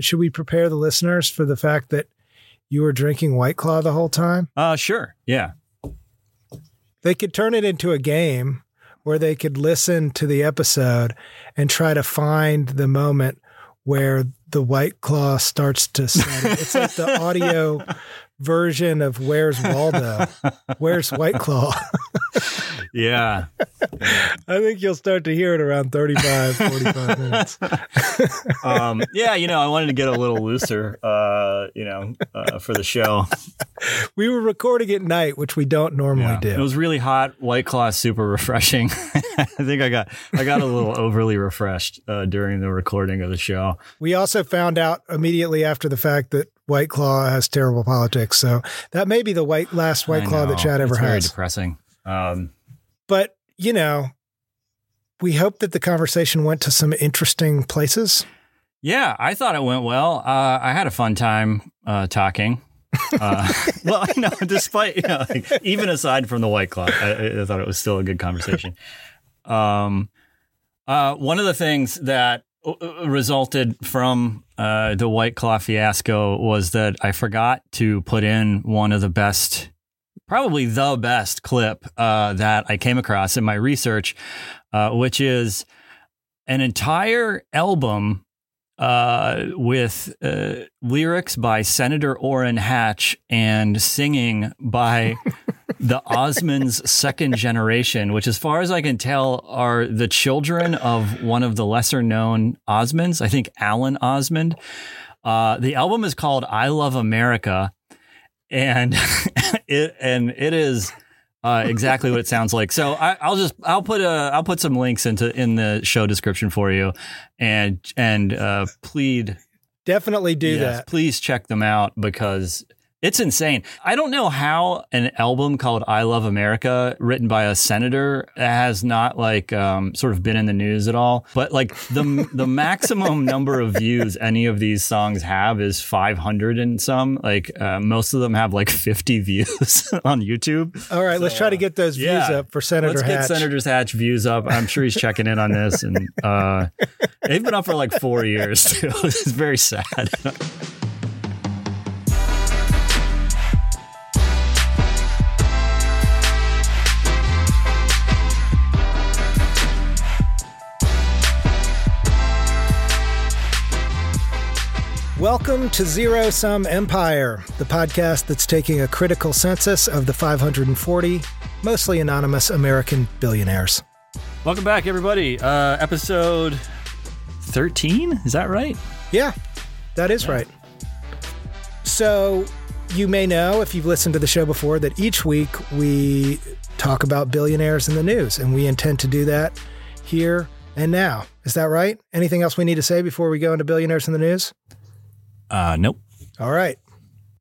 should we prepare the listeners for the fact that you were drinking White Claw the whole time? Uh, sure. Yeah. They could turn it into a game where they could listen to the episode and try to find the moment where the White Claw starts to set. It's like the audio version of Where's Waldo? Where's White Claw? Yeah. I think you'll start to hear it around 35, 45 minutes. um, yeah, you know, I wanted to get a little looser, uh, you know, uh, for the show. We were recording at night, which we don't normally Yeah. do. It was really hot. White Claw, super refreshing. I think I got I got a little overly refreshed uh, during the recording of the show. we also found out immediately after the fact that White Claw has terrible politics. So that may be the white last White Claw that Chad ever it's Very has. depressing. Um, But, you know, we hope that the conversation went to some interesting places. yeah, I thought it went well. Uh, I had a fun time uh, talking. uh, well, you know, despite you know, like, even aside from the White Claw, I, I thought it was still a good conversation. Um, uh, one of the things that uh, resulted from uh, the White Claw fiasco was that I forgot to put in one of the best, probably the best clip uh, that I came across in my research, uh, which is an entire album uh, with uh, lyrics by Senator Orrin Hatch and singing by the Osmonds second generation, which, as far as I can tell, are the children of one of the lesser known Osmonds. I think Alan Osmond. Uh, the album is called "I Love America," and it and it is uh, exactly what it sounds like. So I, I'll just I'll put a I'll put some links into in the show description for you, and and uh, plead Definitely do yes, that. Please check them out because it's insane. I don't know how an album called "I Love America," written by a senator, has not like um, sort of been in the news at all. But like the the maximum number of views any of these songs have is 500 and some. Like uh, most of them have like 50 views on YouTube. All right, let's try to get those views yeah. up for Senator Let's get Hatch. Senator's Hatch views up. I'm sure he's checking in on this, and uh, they've been up for like four years too. It's very sad. Welcome to Zero Sum Empire, the podcast that's taking a critical census of the 540 mostly anonymous American billionaires. Welcome back, everybody. Uh, episode 13, is that right? Yeah, that is right. So, you may know if you've listened to the show before that each week we talk about billionaires in the news, and we intend to do that here and now. Is that right? Anything else we need to say before we go into billionaires in the news? Uh, nope. All right.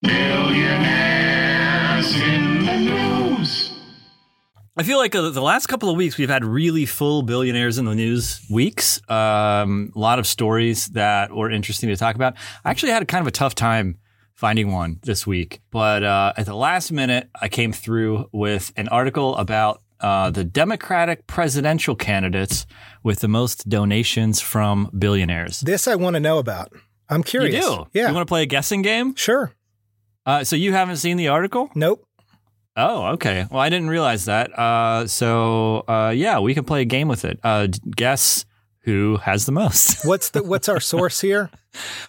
Billionaires in the news. I feel like uh, the last couple of weeks we've had really full billionaires in the news weeks. Um, a lot of stories that were interesting to talk about. I actually had a kind of a tough time finding one this week, but uh, at the last minute, I came through with an article about uh, the Democratic presidential candidates with the most donations from billionaires. This I want to know about. I'm curious. You do? Yeah. You want to play a guessing game? sure. Uh, so you haven't seen the article? Nope. Oh, okay. Well, I didn't realize that. Uh, so uh, yeah, we can play a game with it. Uh, guess who has the most? What's the what's our source here?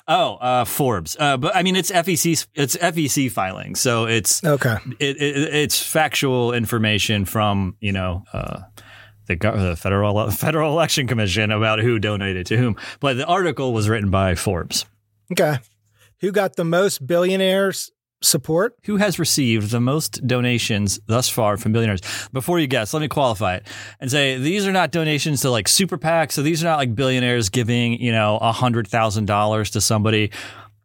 oh, uh, Forbes. Uh, but I mean, it's FEC. It's FEC filing, so it's Okay. it, it, it's factual information from you know. The, the federal Federal Election Commission about who donated to whom, but the article was written by Forbes. Okay. Who got the most billionaires support? Who has received the most donations thus far from billionaires? Before you guess, let me qualify it and say these are not donations to like super PACs. So these are not like billionaires giving, you know, a hundred thousand dollars to somebody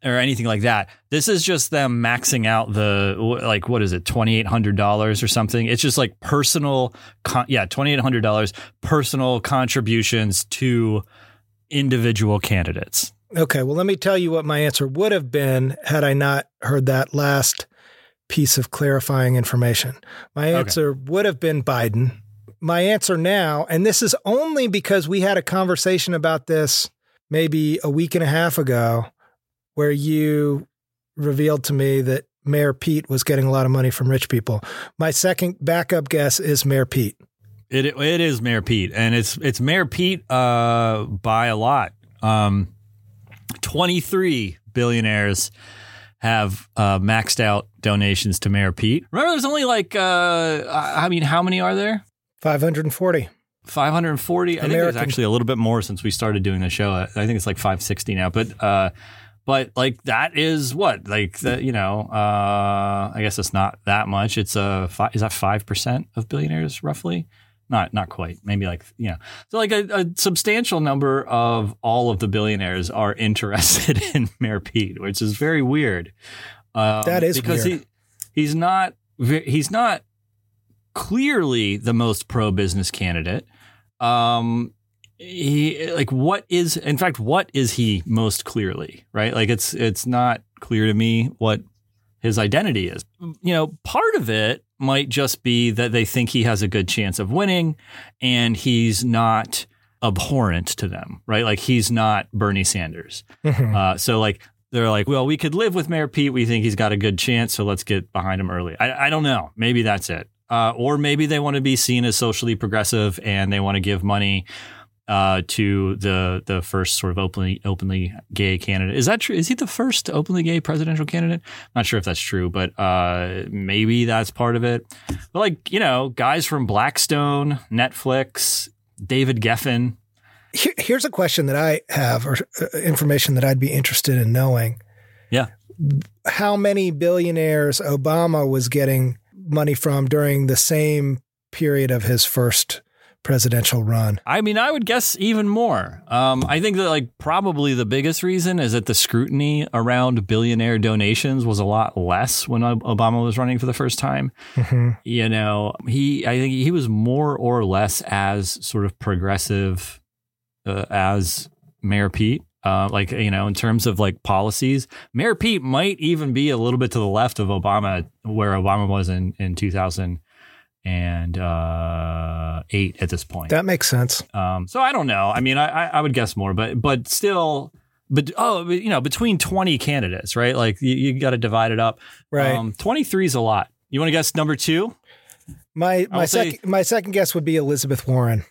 or anything like that. This is just them maxing out the like what is it, twenty eight hundred dollars or something. It's just like personal, con- yeah, twenty eight hundred dollars personal contributions to individual candidates. Okay, well, let me tell you what my answer would have been had I not heard that last piece of clarifying information. My answer would have been Biden. My answer now, and this is only because we had a conversation about this maybe a week and a half ago where you revealed to me that Mayor Pete was getting a lot of money from rich people. My second backup guess is Mayor Pete. It it is Mayor Pete, and it's it's Mayor Pete uh, by a lot. Um, Twenty three billionaires have uh, maxed out donations to Mayor Pete. Remember, there's only like uh, I mean, how many are there? 540. 540. I think there's actually a little bit more since we started doing the show. I think it's like 560 now, but uh, but like that is what like the, you know. Uh, I guess it's not that much. It's a fi- is that five percent of billionaires roughly? Not not quite. Maybe like you know. So like a, a substantial number of all of the billionaires are interested in Mayor Pete, which is very weird. Um, That is because weird. he he's not he's not clearly the most pro business candidate. Um, he like what is in fact what is he most clearly right? Like it's it's not clear to me what his identity is. You know, part of it might just be that they think he has a good chance of winning, and he's not abhorrent to them, right? Like he's not Bernie Sanders. Mhm. Uh, so like they're like, well, we could live with Mayor Pete. We think he's got a good chance, so let's get behind him early. I, I don't know. Maybe that's it. Uh, or maybe they want to be seen as socially progressive and they want to give money uh, to the the first sort of openly openly gay candidate. Is that true? Is he the first openly gay presidential candidate? I'm Not sure if that's true, but uh, maybe that's part of it. But like you know, guys from Blackstone, Netflix, David Geffen. Here- Here's a question that I have, or uh, information that I'd be interested in knowing. Yeah. How many billionaires Obama was getting money from during the same period of his first presidential run? I mean, I would guess even more. Um, I think that like probably the biggest reason is that the scrutiny around billionaire donations was a lot less when Obama was running for the first time. Mhm. You know, he I think he was more or less as sort of progressive uh, as Mayor Pete. Uh, like you know, in terms of like policies, Mayor Pete might even be a little bit to the left of Obama, where Obama was in in two thousand and uh, eight at this point. That makes sense. Um, so I don't know. I mean, I, I, would guess more, but but still, but oh, you know, between twenty candidates, right? Like you, you got to divide it up. Right. Um, Twenty three is a lot. You want to guess number two? my my second my second guess would be Elizabeth Warren.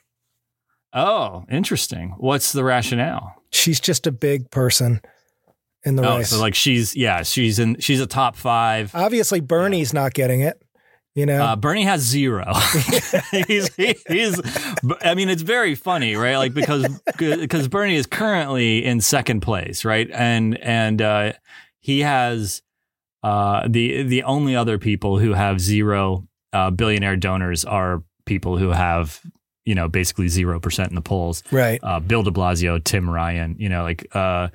Oh, interesting. What's the rationale? She's just a big person in the Oh, race. so like she's yeah, she's in she's a top five. Obviously, Bernie's not getting it. You know, Uh, Bernie has zero. he's, he's, I mean, it's very funny, right? Like because because Bernie is currently in second place, right? And and uh, he has uh, the the only other people who have zero uh, billionaire donors are people who have you know basically zero percent in the polls. right? Uh, Bill De Blasio, Tim Ryan, you know, like, uh,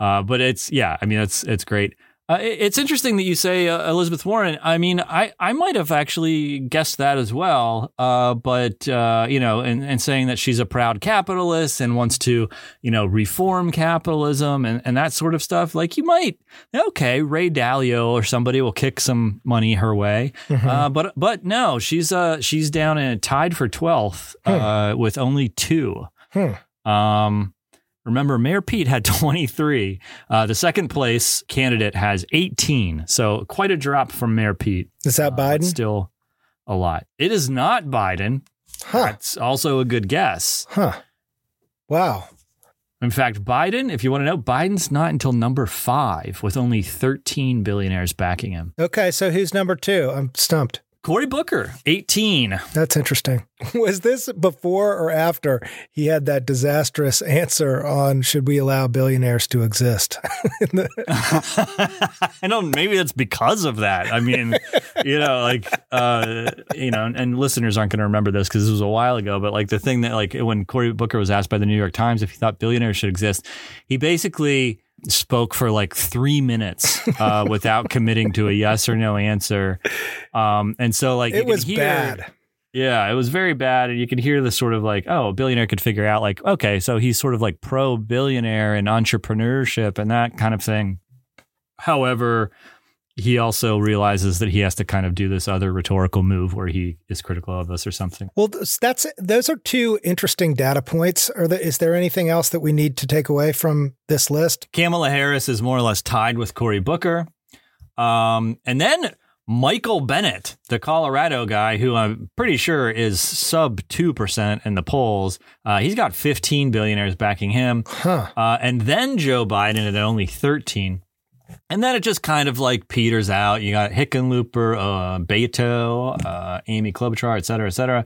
uh, but it's yeah, I mean, it's it's great. Uh, it's interesting that you say uh, Elizabeth Warren. I mean, I, I might have actually guessed that as well. Uh, but uh, you know, and, and saying that she's a proud capitalist and wants to, you know, reform capitalism and, and that sort of stuff. Like you might, okay, Ray Dalio or somebody will kick some money her way. Uh, but but no, she's uh she's down and tied for twelfth uh, with only two. Hmm. Um, remember, Mayor Pete had 23. Uh, the second place candidate has 18. So quite a drop from Mayor Pete. Is that Uh, Biden? Still a lot. It is not Biden. Huh? That's also a good guess. Huh? Wow. In fact, Biden, if you want to know, Biden's not until number five with only 13 billionaires backing him. Okay, so who's number two? I'm stumped. Cory Booker, 18. That's interesting. Was this before or after he had that disastrous answer on should we allow billionaires to exist? I know maybe that's because of that. I mean, you know, like uh, you know, and listeners aren't going to remember this because this was a while ago. But like the thing that like when Cory Booker was asked by the New York Times if he thought billionaires should exist, he basically spoke for like three minutes uh, without committing to a yes or no answer. Um, and so like it was hear- bad. yeah, it was very bad. And you could hear the sort of like, oh, a billionaire could figure out, like, okay, so he's sort of like pro billionaire and entrepreneurship and that kind of thing. However, he also realizes that he has to kind of do this other rhetorical move where he is critical of us or something. Well, that's those are two interesting data points. Are there, is there anything else that we need to take away from this list? Kamala Harris is more or less tied with Cory Booker. Um, and then Michael Bennet, the Colorado guy, who I'm pretty sure is sub 2% in the polls, uh, he's got 15 billionaires backing him. Huh. Uh, and then Joe Biden at only 13. And then it just kind of like peters out. You got Hickenlooper, uh, Beto, uh, Amy Klobuchar, et cetera, et cetera,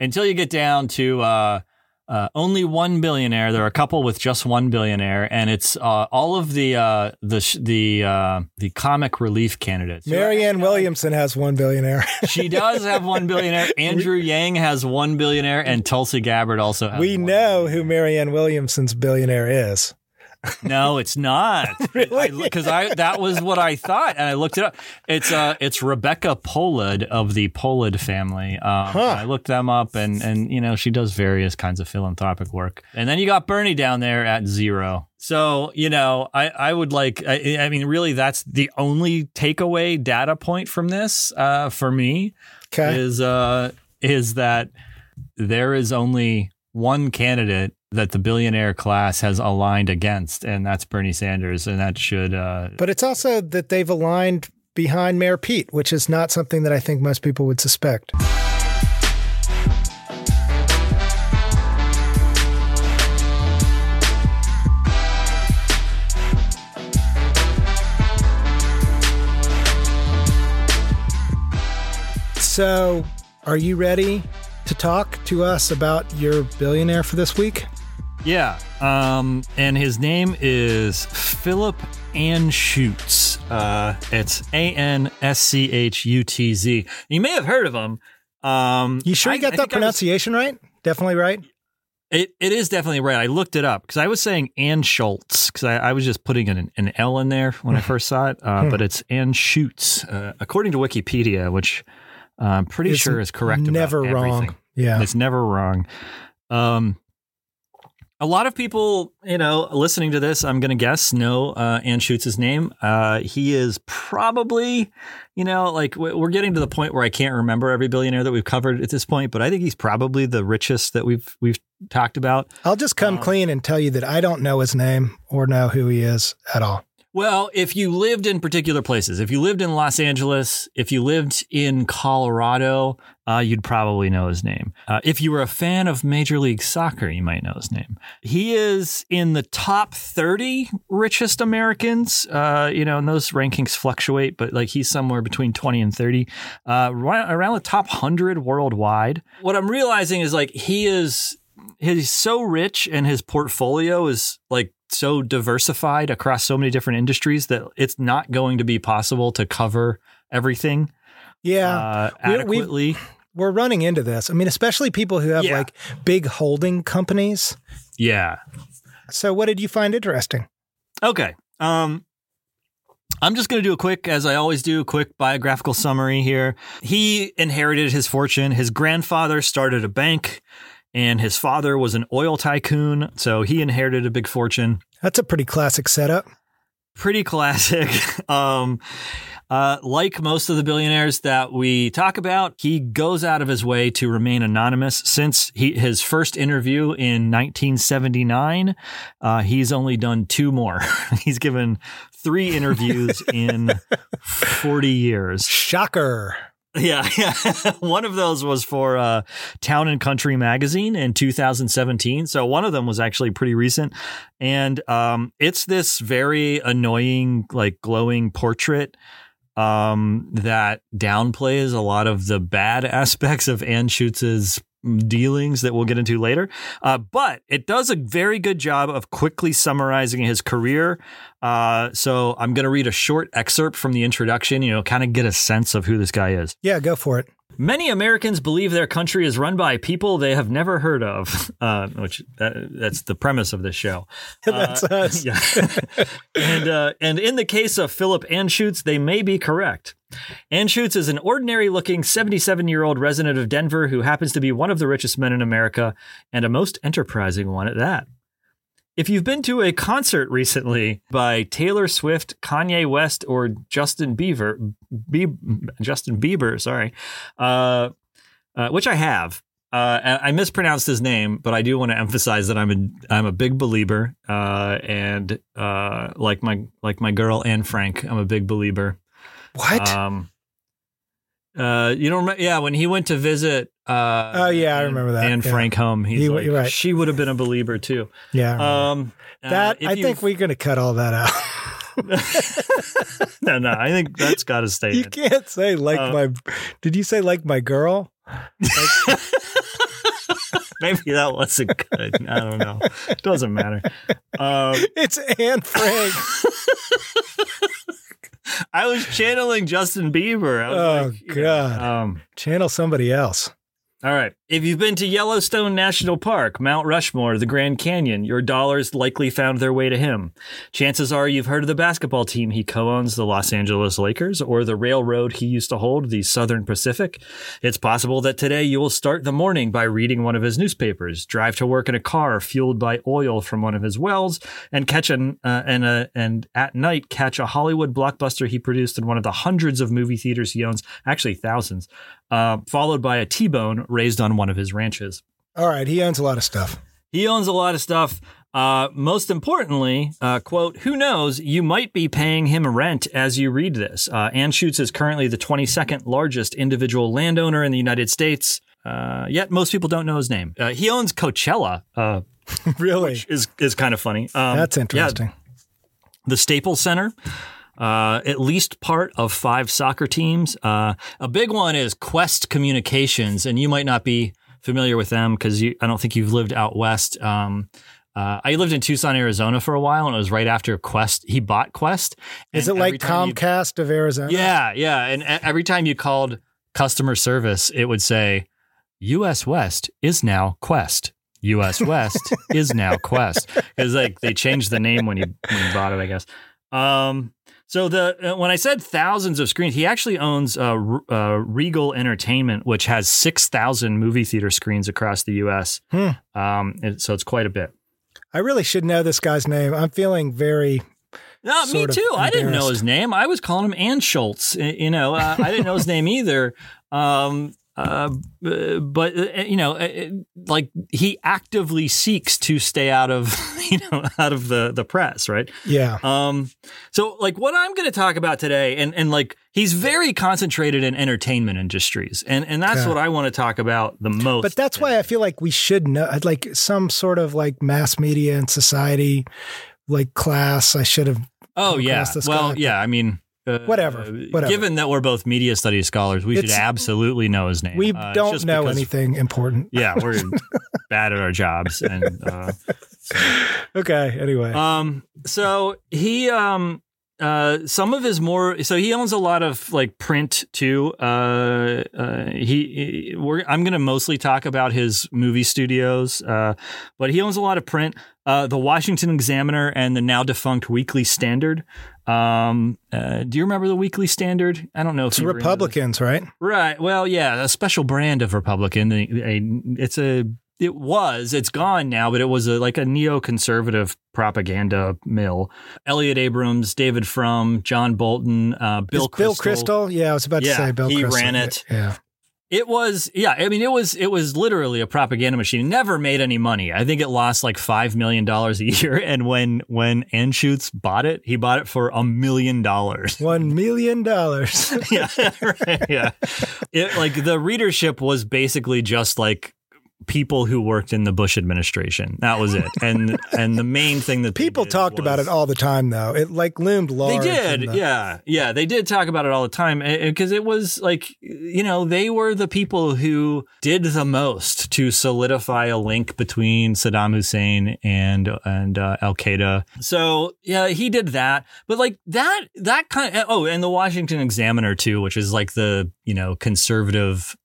until you get down to uh, uh, only one billionaire. There are a couple with just one billionaire, and it's uh, all of the uh, the sh- the uh, the comic relief candidates. Marianne Williamson has one billionaire. She does have one billionaire. Andrew Yang has one billionaire, and Tulsi Gabbard also has. we one know who Marianne Williamson's billionaire is. No, it's not. Really? Because I, that was what I thought, and I looked it up. It's uh, it's Rebecca Polad of the Polad family. Um, Huh. I looked them up, and and you know she does various kinds of philanthropic work. And then you got Bernie down there at zero. So you know, I I would like. I, I mean, really, that's the only takeaway data point from this uh, for me Okay. is uh is that there is only one candidate that the billionaire class has aligned against, and that's Bernie Sanders, and that should uh But it's also that they've aligned behind Mayor Pete, which is not something that I think most people would suspect. So, are you ready to talk to us about your billionaire for this week? Yeah. Um and his name is Philip Anschutz. Uh it's A N S C H U T Z. You may have heard of him. Um You sure you got I that I was- pronunciation right? Definitely right. It it is definitely right. I looked it up because I was saying Ann Schultz because I, I was just putting an, an L in there when I first saw it, uh, but it's Ann Schutz, uh, according to Wikipedia, which uh, I'm pretty It's sure is correct. about Never wrong. everything. Yeah. It's never wrong. Um, a lot of people, you know, listening to this, I'm going to guess, know uh, Anschutz's name. Uh, he is probably, you know, like we- we're getting to the point where I can't remember every billionaire that we've covered at this point, but I think he's probably the richest that we've we've talked about. I'll just come Um, clean and tell you that I don't know his name or know who he is at all. Well, if you lived in particular places, if you lived in Los Angeles, if you lived in Colorado, uh, you'd probably know his name. Uh, if you were a fan of Major League Soccer, you might know his name. He is in the top 30 richest Americans. Uh, you know, and those rankings fluctuate, but like he's somewhere between 20 and 30, uh, around the top 100 worldwide. What I'm realizing is like he is he's so rich and his portfolio is like so diversified across so many different industries that it's not going to be possible to cover everything Yeah. uh, We- adequately. we're running into this. I mean, especially people who have Yeah. like big holding companies. yeah. So, what did you find interesting? Okay. Um, I'm just going to do a quick, as I always do, a quick biographical summary here. He inherited his fortune. His grandfather started a bank, and his father was an oil tycoon. So he inherited a big fortune. That's a pretty classic setup. pretty classic. um, uh, like most of the billionaires that we talk about, he goes out of his way to remain anonymous. Since he, his first interview in 1979, uh, he's only done two more. he's given three interviews in 40 years. Shocker. Yeah, yeah. one of those was for uh, Town and Country magazine in 2017. So one of them was actually pretty recent, and um, it's this very annoying, like glowing portrait um, that downplays a lot of the bad aspects of Anschutz's dealings that we'll get into later. Uh, but it does a very good job of quickly summarizing his career. Uh, so I'm going to read a short excerpt from the introduction, you know, kind of get a sense of who this guy is. Yeah, go for it. Many Americans believe their country is run by people they have never heard of, uh, which that, that's the premise of this show. That's Uh, us. Yeah. and uh, and in the case of Philip Anschutz, they may be correct. Anschutz is an ordinary looking 77 year old resident of Denver who happens to be one of the richest men in America and a most enterprising one at that. If you've been to a concert recently by Taylor Swift, Kanye West, or Justin Bieber, Be- Justin Bieber, sorry, uh, uh, which I have, uh, I mispronounced his name, but I do want to emphasize that I'm a I'm a big believer, uh, and uh, like my like my girl Anne Frank, I'm a big believer. What? Um, uh, you don't remember? Yeah, when he went to visit. Uh, Oh, yeah, I Anne- remember that, Anne yeah. Frank home. He's He- like, right. she would have been a believer too. yeah. Um, uh, that if I think we're going to cut all that out. no, no, I think that's got to stay. you in. can't say like Uh, my. Did you say like my girl? Maybe that wasn't good. I don't know. It Doesn't matter. Um, It's Anne Frank. I was channeling Justin Bieber. I was Oh, like, God. um, Channel somebody else. All right. If you've been to Yellowstone National Park, Mount Rushmore, the Grand Canyon, your dollars likely found their way to him. Chances are you've heard of the basketball team he co owns, the Los Angeles Lakers, or the railroad he used to hold, the Southern Pacific. It's possible that today you will start the morning by reading one of his newspapers, drive to work in a car fueled by oil from one of his wells, and catch an uh, and uh, and at night catch a Hollywood blockbuster he produced in one of the hundreds of movie theaters he owns, actually thousands, uh, followed by a T-bone raised on one of his ranches. All right, he owns a lot of stuff. He owns a lot of stuff. Uh, most importantly, uh, quote, who knows, you might be paying him rent as you read this. Uh, Anschutz is currently the 22nd largest individual landowner in the United States. Uh, yet most people don't know his name. Uh, he owns Coachella, uh, really, is is kind of funny. Um, that's yeah, interesting. the Staples Center. Uh, at least part of five soccer teams. Uh, a big one is Qwest Communications, and you might not be familiar with them because I don't think you've lived out west. Um, uh, I lived in Tucson, Arizona for a while, and it was right after Qwest. He bought Qwest. Is it like Comcast of Arizona? yeah, yeah. And every time you called customer service, it would say, US West is now Qwest. US West is now Qwest. Because like they changed the name when you, when you bought it, I guess. Um, so the uh, when I said thousands of screens, he actually owns uh, uh, Regal Entertainment, which has six thousand movie theater screens across the U.S. Hmm. Um, so it's quite a bit. I really should know this guy's name. I'm feeling very. No, me too. I didn't know his name. I was calling him Ann Schultz. You know, uh, I didn't know his name either. Um, uh, but uh, you know, uh, uh, like he actively seeks to stay out of you know out of the the press, right? Yeah. Um, so like what I'm going to talk about today, and and like he's very concentrated in entertainment industries, and and that's Okay. what I want to talk about the most. But that's why I feel like we should know, like some sort of like mass media and society, like class. I should have. Oh yeah. this Well, guy. yeah. I mean, uh, Whatever, whatever. Given that we're both media studies scholars, we should absolutely know his name. We Uh, don't know because- anything important. Yeah, we're bad at our jobs, and uh, Okay. Anyway. um, so he um. Uh, some of his more so he owns a lot of like print too. Uh, uh he, he- we're I'm gonna mostly talk about his movie studios. Uh, but he owns a lot of print. Uh, the Washington Examiner and the now defunct Weekly Standard. Um, uh, do you remember the Weekly Standard? I don't know if it's Republicans, right? Right. Well, yeah, a special brand of Republican. A, a- it's a. It was. It's gone now, but it was a, like a neoconservative propaganda mill. Elliot Abrams, David Frum, John Bolton, uh, Bill Is Bill Kristol. Yeah, I was about to Yeah, say Bill he Kristol. ran it. Yeah. It was. Yeah. I mean, it was. It was literally a propaganda machine. Never made any money. I think it lost like five million dollars a year. And when when Anschutz bought it, he bought it for a million dollars. One million dollars. yeah, right, yeah. It, like the readership was basically just like people who worked in the Bush administration. That was it. And and the main thing that People talked about it all the time, though. It like loomed long. They did, the- yeah, yeah. They did talk about it all the time because it was like, you know, they were the people who did the most to solidify a link between Saddam Hussein and and uh, Al Qaeda. So yeah, he did that. But like that, that kind. Of, oh, and the Washington Examiner too, which is like the you know conservative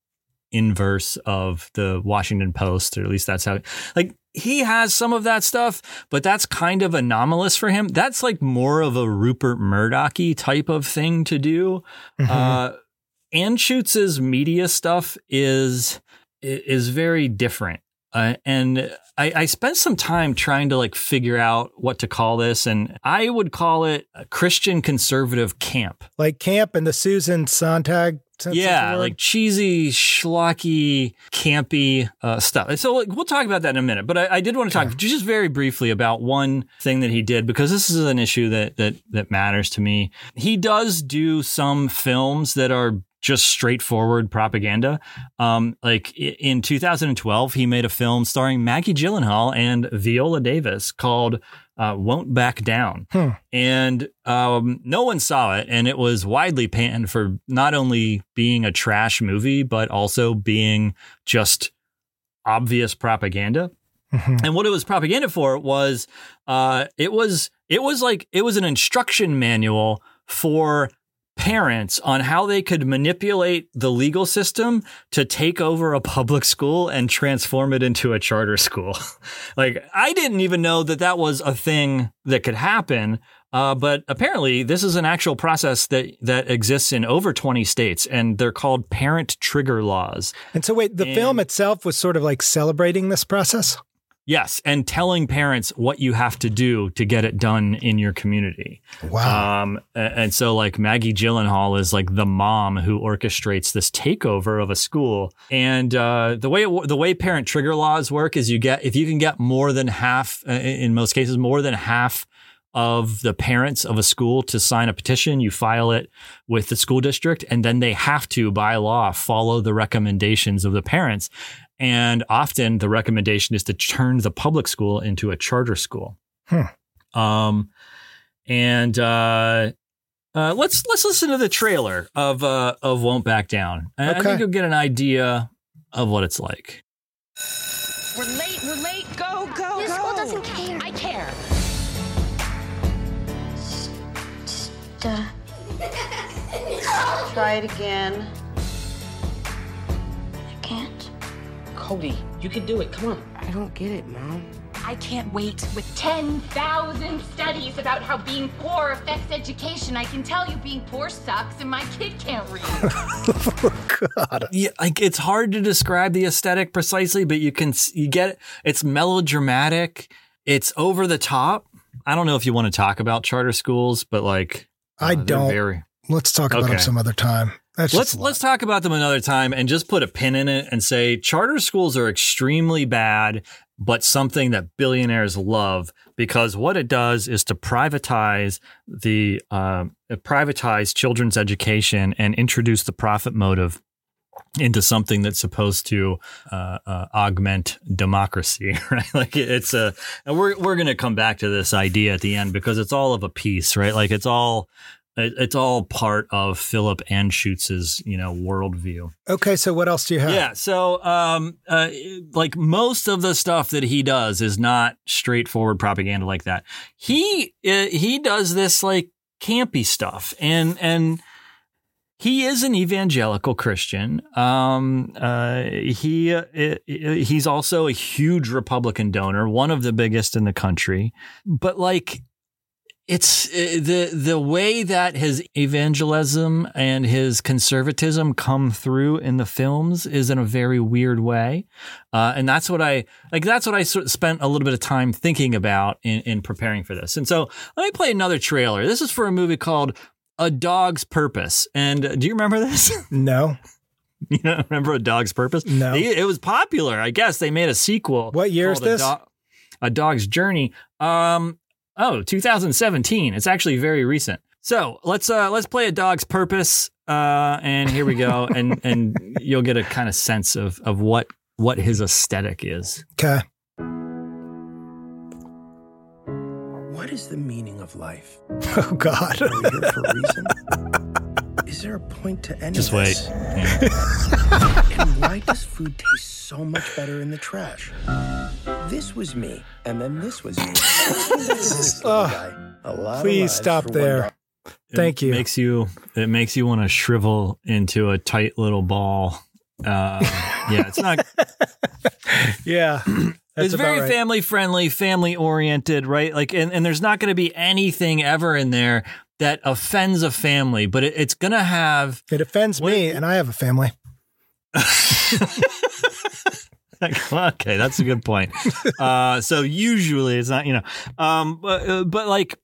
inverse of the Washington Post, or at least that's how like he has some of that stuff, but that's kind of anomalous for him. That's like more of a Rupert Murdoch-y type of thing to do. Mhm. Uh Anschutz's media stuff is is very different. Uh, and I, I spent some time trying to like figure out what to call this, and I would call it a Christian conservative camp. Like camp and the Susan Sontag. Yeah, like cheesy, schlocky, campy uh, stuff. So like, we'll talk about that in a minute. But I, I did want to talk just very briefly about one thing that he did because this is an issue that that that matters to me. He does do some films that are just straightforward propaganda. Um, like in 2012, he made a film starring Maggie Gyllenhaal and Viola Davis called uh, "Won't Back Down." Hmm. and um, no one saw it, and it was widely panned for not only being a trash movie but also being just obvious propaganda. Mhm. And what it was propaganda for was, uh, it was it was like it was an instruction manual for parents on how they could manipulate the legal system to take over a public school and transform it into a charter school. like I didn't even know that that was a thing that could happen. Uh, but apparently, this is an actual process that that exists in over 20 states, and they're called parent trigger laws. And so, wait, the And- film itself was sort of like celebrating this process. Yes, and telling parents what you have to do to get it done in your community. Wow. Um, and so like Maggie Gyllenhaal is like the mom who orchestrates this takeover of a school. And uh, the way it, the way parent trigger laws work is you get if you can get more than half uh, in most cases more than half of the parents of a school to sign a petition, you file it with the school district, and then they have to, by law, follow the recommendations of the parents. And often the recommendation is to turn the public school into a charter school. Hmm. Um, and uh, uh, let's let's listen to the trailer of uh, of Won't Back Down. And I think you'll get an idea of what it's like. We're late, we're late. Go, go, The go. school doesn't care. I care. Duh. Try it again. Cody, you can do it. Come on. I don't get it, Mom. I can't wait. With 10,000 studies about how being poor affects education, I can tell you being poor sucks and my kid can't read. God. Yeah, like it's hard to describe the aesthetic precisely, but you can you get it. It's melodramatic. It's over the top. I don't know if you want to talk about charter schools, but like I uh, they're don't. Very, Let's talk about Okay. them some other time. That's let's just a lot. let's talk about them another time and just put a pin in it and say charter schools are extremely bad but something that billionaires love because what it does is to privatize the um, privatize children's education and introduce the profit motive into something that's supposed to uh, uh, augment democracy, right? Like it's a, and we're we're going to come back to this idea at the end because it's all of a piece, right? Like it's all it- it's all part of Philip Anschutz's you know worldview. Okay, so what else do you have? Yeah. So, um, uh, like most of the stuff that he does is not straightforward propaganda like that. He uh, he does this like campy stuff, and and he is an evangelical Christian. Um, uh, he uh, he's also a huge Republican donor, one of the biggest in the country. But like it's uh, the the way that his evangelism and his conservatism come through in the films is in a very weird way, uh, and that's what I like. That's what I sort of spent a little bit of time thinking about in, in preparing for this. And so let me play another trailer. This is for a movie called A Dog's Purpose. And uh, do you remember this? No. you don't remember A Dog's Purpose? No. It, it was popular. I guess they made a sequel. What year is called A this? Do- a Dog's Journey. Um, oh, 2017. It's actually very recent. So let's uh let's play a dog's purpose. Uh, and here we go, and and you'll get a kind of sense of of what what his aesthetic is. Okay. What is the meaning of life? Oh God. Are we here for a reason? Is there a point to any Just of wait. this? Yeah. And why does food taste so much better in the trash? This was me, and then this was me. This little Ugh. guy. A lot Please stop there. dollar. Thank it you. Makes you it makes you want to shrivel into a tight little ball. Uh, yeah, it's not. Yeah. That's it's very right. family friendly, family oriented, right? Like, and, and there's not going to be anything ever in there that offends a family, but it, it's going to have. It offends me, and I have a family. Okay, that's a good point. Uh, so usually it's not, you know, um, but, uh, but like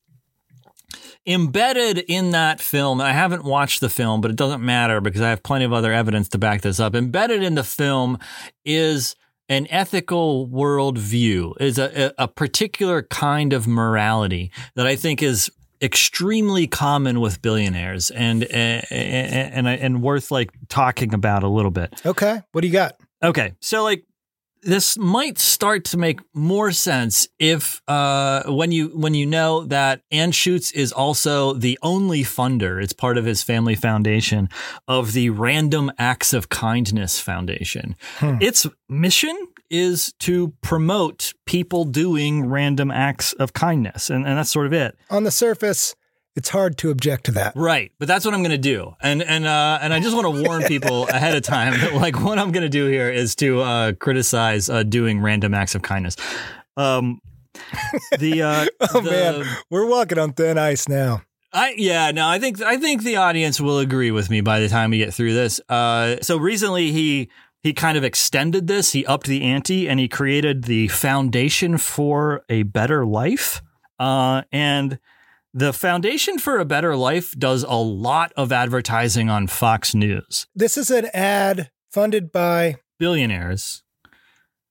embedded in that film, I haven't watched the film, but it doesn't matter because I have plenty of other evidence to back this up. Embedded in the film is an ethical worldview, is a, a particular kind of morality that I think is extremely common with billionaires and eh, eh, eh, and and, and worth like talking about a little bit. Okay. What do you got? Okay, so like this might start to make more sense if uh, when you when you know that Anschutz is also the only funder. It's part of his family foundation of the Random Acts of Kindness Foundation. Hmm. Its mission is to promote people doing random acts of kindness, and, and that's sort of it. On the surface, it's hard to object to that. Right, but that's what I'm going to do, and and uh, and I just want to warn people ahead of time that like what I'm going to do here is to uh, criticize uh, doing random acts of kindness. Um, the uh, Oh the- man, we're walking on thin ice now. I yeah, no, I think I think the audience will agree with me by the time we get through this. Uh, so recently he he kind of extended this. He upped the ante and he created the Foundation for a Better Life. Uh, and the Foundation for a Better Life does a lot of advertising on Fox News. This is an ad funded by Billionaires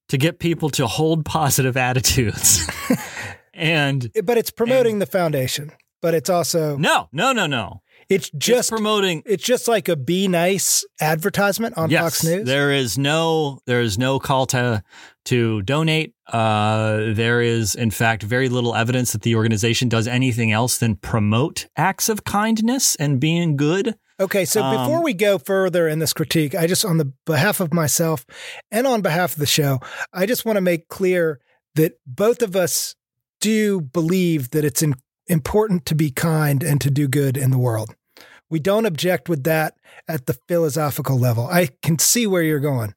to get people to hold positive attitudes. and but it's promoting the foundation. But it's also no, no, no, no. It's Just just promoting it's just like a be nice advertisement on Fox News. There is no there is no call to to donate. Uh, there is in fact very little evidence that the organization does anything else than promote acts of kindness and being good. Okay, so Um, before we go further in this critique, I just, on the behalf of myself and on behalf of the show, I just want to make clear that both of us do believe that it's in, important to be kind and to do good in the world. We don't object with that at the philosophical level. I can see where you're going,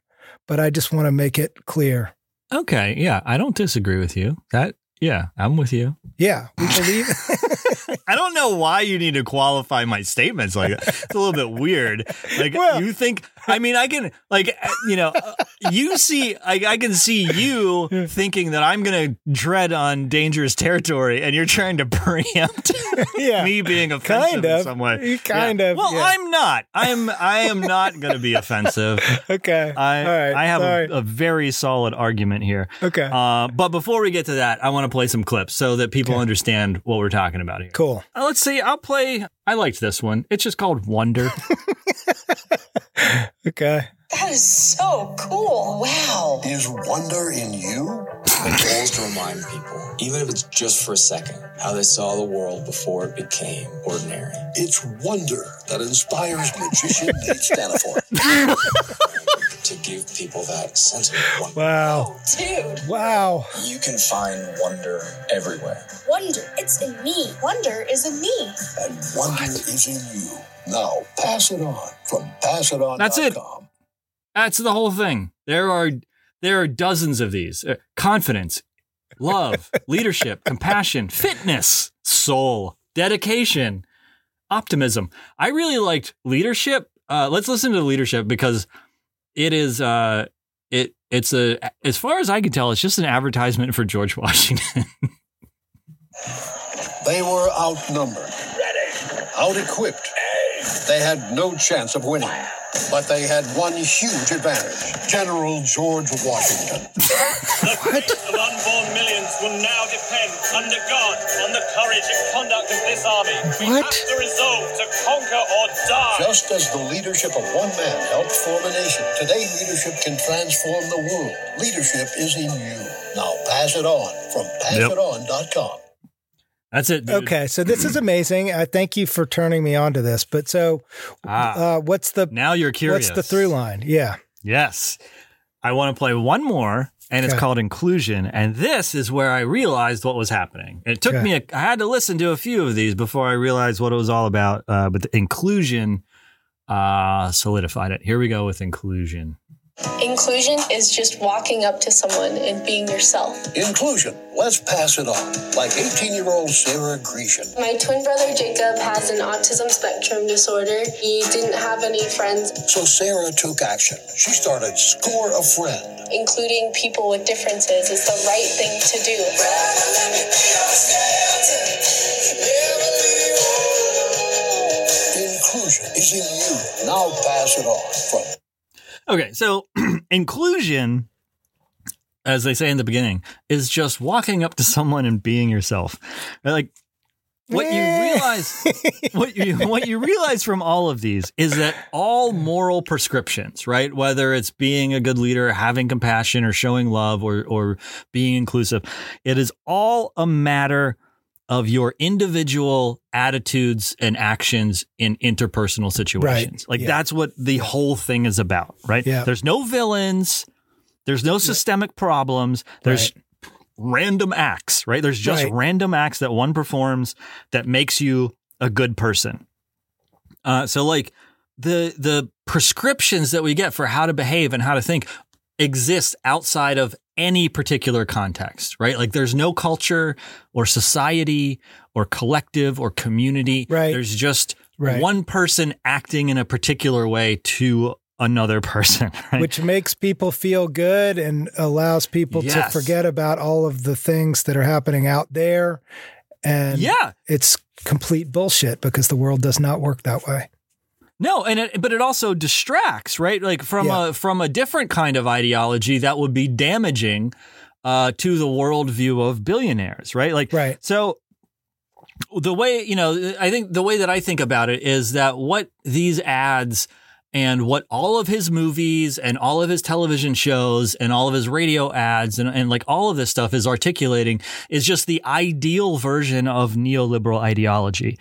but I just want to make it clear. Okay, yeah, I don't disagree with you. That yeah, I'm with you. Yeah, we believe. I don't know why you need to qualify my statements like that. It's a little bit weird. Like Well- you think I mean I can like uh, you know uh, you see I, I can see you thinking that I'm going to tread on dangerous territory and you're trying to preempt yeah. me being offensive Kind in of. some way. You kind of, Well, yeah. I'm not. I'm I am not going to be offensive. Okay. I right. I have a, a very solid argument here. Okay. Uh, but before we get to that, I want to play some clips so that people understand what we're talking about here. cool. Uh, let's see. I'll play. I liked this one. It's just called Wonder. Okay. That is so cool. Wow. Is wonder in you? The goal is to remind people, even if it's just for a second, how they saw the world before it became ordinary. It's wonder that inspires magician Nate Staniforth. To give people that sense of wonder. Wow. Dude, Wow. You can find wonder everywhere. Wonder, it's in me. Wonder is in me. and wonder is in you. Now pass it on from passiton.com. That's it. That's the whole thing. There are there are dozens of these. Uh, confidence, love, leadership, compassion, fitness, soul, dedication, optimism. I really liked leadership. Uh, let's listen to leadership because it is uh, it it's a as far as I can tell, it's just an advertisement for George Washington. They were outnumbered, out equipped. They had no chance of winning, but they had one huge advantage General George Washington. The fate of unborn millions will now depend, under God, on the courage and conduct of this army. We What? have to resolve to conquer or die. Just as the leadership of one man helped form a nation, today leadership can transform the world. Leadership is in you. Now pass it on from passiton.com. That's it. dude. Okay, so this is amazing. I thank you for turning me on to this. But so, Ah, uh, what's the now you're curious. what's the through line? Yeah. Yes. I want to play one more, and it's called Inclusion. And this is where I realized what was happening. It took Okay. me, a, I had to listen to a few of these before I realized what it was all about. Uh, but the inclusion uh, solidified it. Here we go with inclusion. Inclusion is just walking up to someone and being yourself. Inclusion. Let's pass it on. Like 18 year old Sarah Grecian. My twin brother Jacob has an autism spectrum disorder. He didn't have any friends, So Sarah took action. She started Score a Friend. including people with differences. is the right thing to do. Inclusion is in you. Now pass it on. From Okay, so inclusion, as they say in the beginning, is just walking up to someone and being yourself. Like what you realize, what you what you realize from all of these is that all moral prescriptions, right? Whether it's being a good leader, having compassion, or showing love, or or being inclusive, it is all a matter of your individual attitudes and actions in interpersonal situations. Like yeah. that's what the whole thing is about, right? Yeah. There's no villains. There's no systemic problems. There's random acts, right? There's just Right. random acts that one performs that makes you a good person. Uh, so like the the prescriptions that we get for how to behave and how to think exist outside of any particular context, right? Like there's no culture or society or collective or community. Right. There's just Right. one person acting in a particular way to another person, right? which makes people feel good and allows people to forget about all of the things that are happening out there. And Yeah. it's complete bullshit because the world does not work that way. No, and it, but it also distracts, right? Like from Yeah. a from a different kind of ideology that would be damaging uh, to the worldview of billionaires, right? Like, Right. So the way you know, I think the way that I think about it is that what these ads and what all of his movies and all of his television shows and all of his radio ads and, and like all of this stuff is articulating is just the ideal version of neoliberal ideology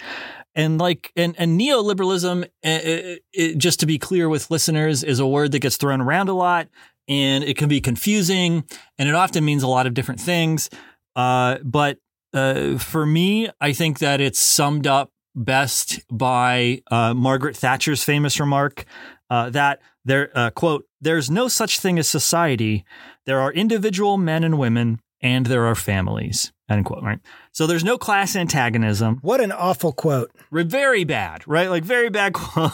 and like and, and neoliberalism uh, uh, uh, just to be clear with listeners is a word that gets thrown around a lot and it can be confusing and it often means a lot of different things. Uh, but uh, for me i think that it's summed up best by uh, margaret thatcher's famous remark uh, that there uh, quote there's no such thing as society. There are individual men and women and there are families end quote right so there's no class antagonism What an awful quote. Very bad, right? Like very bad quote.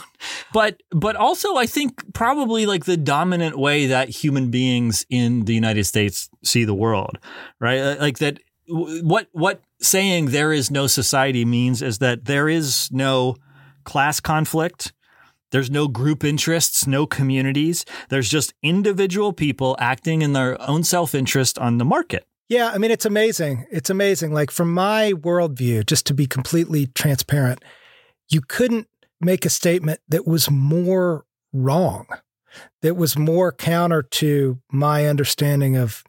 But but also I think probably like the dominant way that human beings in the United States see the world, right? Uh, Like that what what saying there is no society means is that there is no class conflict. There's no group interests, no communities. There's just individual people acting in their own self-interest on the market. Yeah, I mean, it's amazing. It's amazing. Like, from my worldview, just to be completely transparent, you couldn't make a statement that was more wrong, that was more counter to my understanding of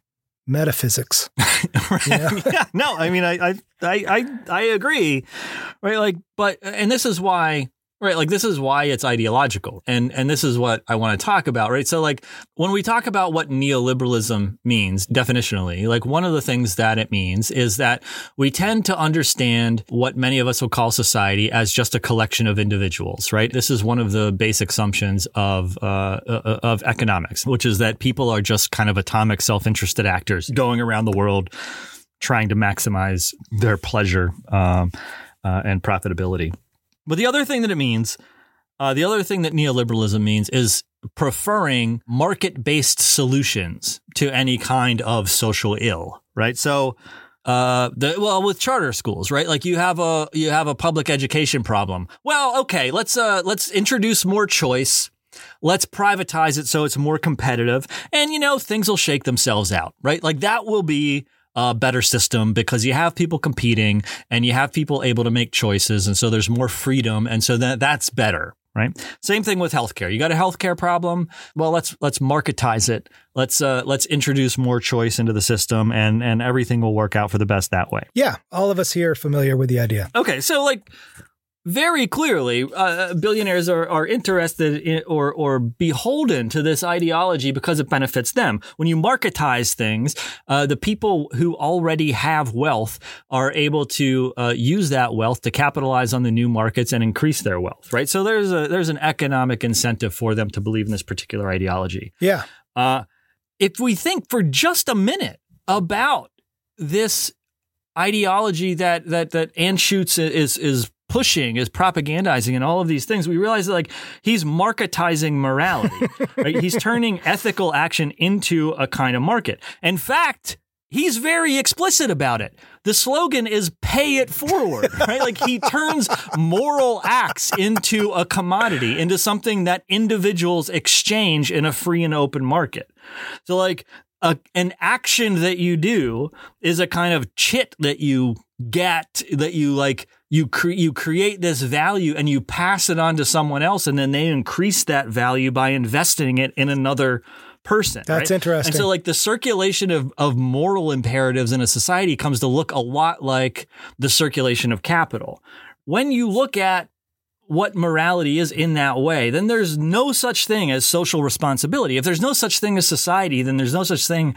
metaphysics. yeah, no, I mean, I, I, I, I, I agree, right? Like, but, and this is why, right? Like, this is why it's ideological, and and this is what I want to talk about, right? So, like, when we talk about what neoliberalism means definitionally, like one of the things that it means is that we tend to understand what many of us will call society as just a collection of individuals, right? This is one of the basic assumptions of uh, uh, of economics, which is that people are just kind of atomic, self-interested actors going around the world trying to maximize their pleasure um, uh, and profitability. But the other thing that it means, uh, the other thing that neoliberalism means is preferring market based solutions to any kind of social ill, right? So, uh, the, well, with charter schools, right? Like you have a, you have a public education problem. Well, okay, let's, uh, let's introduce more choice. Let's privatize it so it's more competitive and, you know, things will shake themselves out, right? Like that will be a better system because you have people competing and you have people able to make choices. And so there's more freedom. And so that, that's better. Right. Same thing with healthcare. You got a healthcare problem. Well, let's, let's marketize it. Let's, uh, let's introduce more choice into the system and, and everything will work out for the best that way. Yeah, all of us here are familiar with the idea. Okay. So like, very clearly, uh, billionaires are, are interested in or, or beholden to this ideology because it benefits them. When you marketize things, uh, the people who already have wealth are able to uh, use that wealth to capitalize on the new markets and increase their wealth, right? So there's a there's an economic incentive for them to believe in this particular ideology. Yeah. Uh, if we think for just a minute about this ideology that that that Anschutz is is pushing, is propagandizing, and all of these things, we realize that like he's marketizing morality. right? He's turning ethical action into a kind of market. In fact, he's very explicit about it. The slogan is pay it forward, right? Like he turns moral acts into a commodity, into something that individuals exchange in a free and open market. So like a, an action that you do is a kind of chit that you get that you like you cre- you create this value and you pass it on to someone else and then they increase that value by investing it in another person. That's right? interesting. And so like the circulation of of moral imperatives in a society comes to look a lot like the circulation of capital. When you look at what morality is in that way, then there's no such thing as social responsibility. If there's no such thing as society, then there's no such thing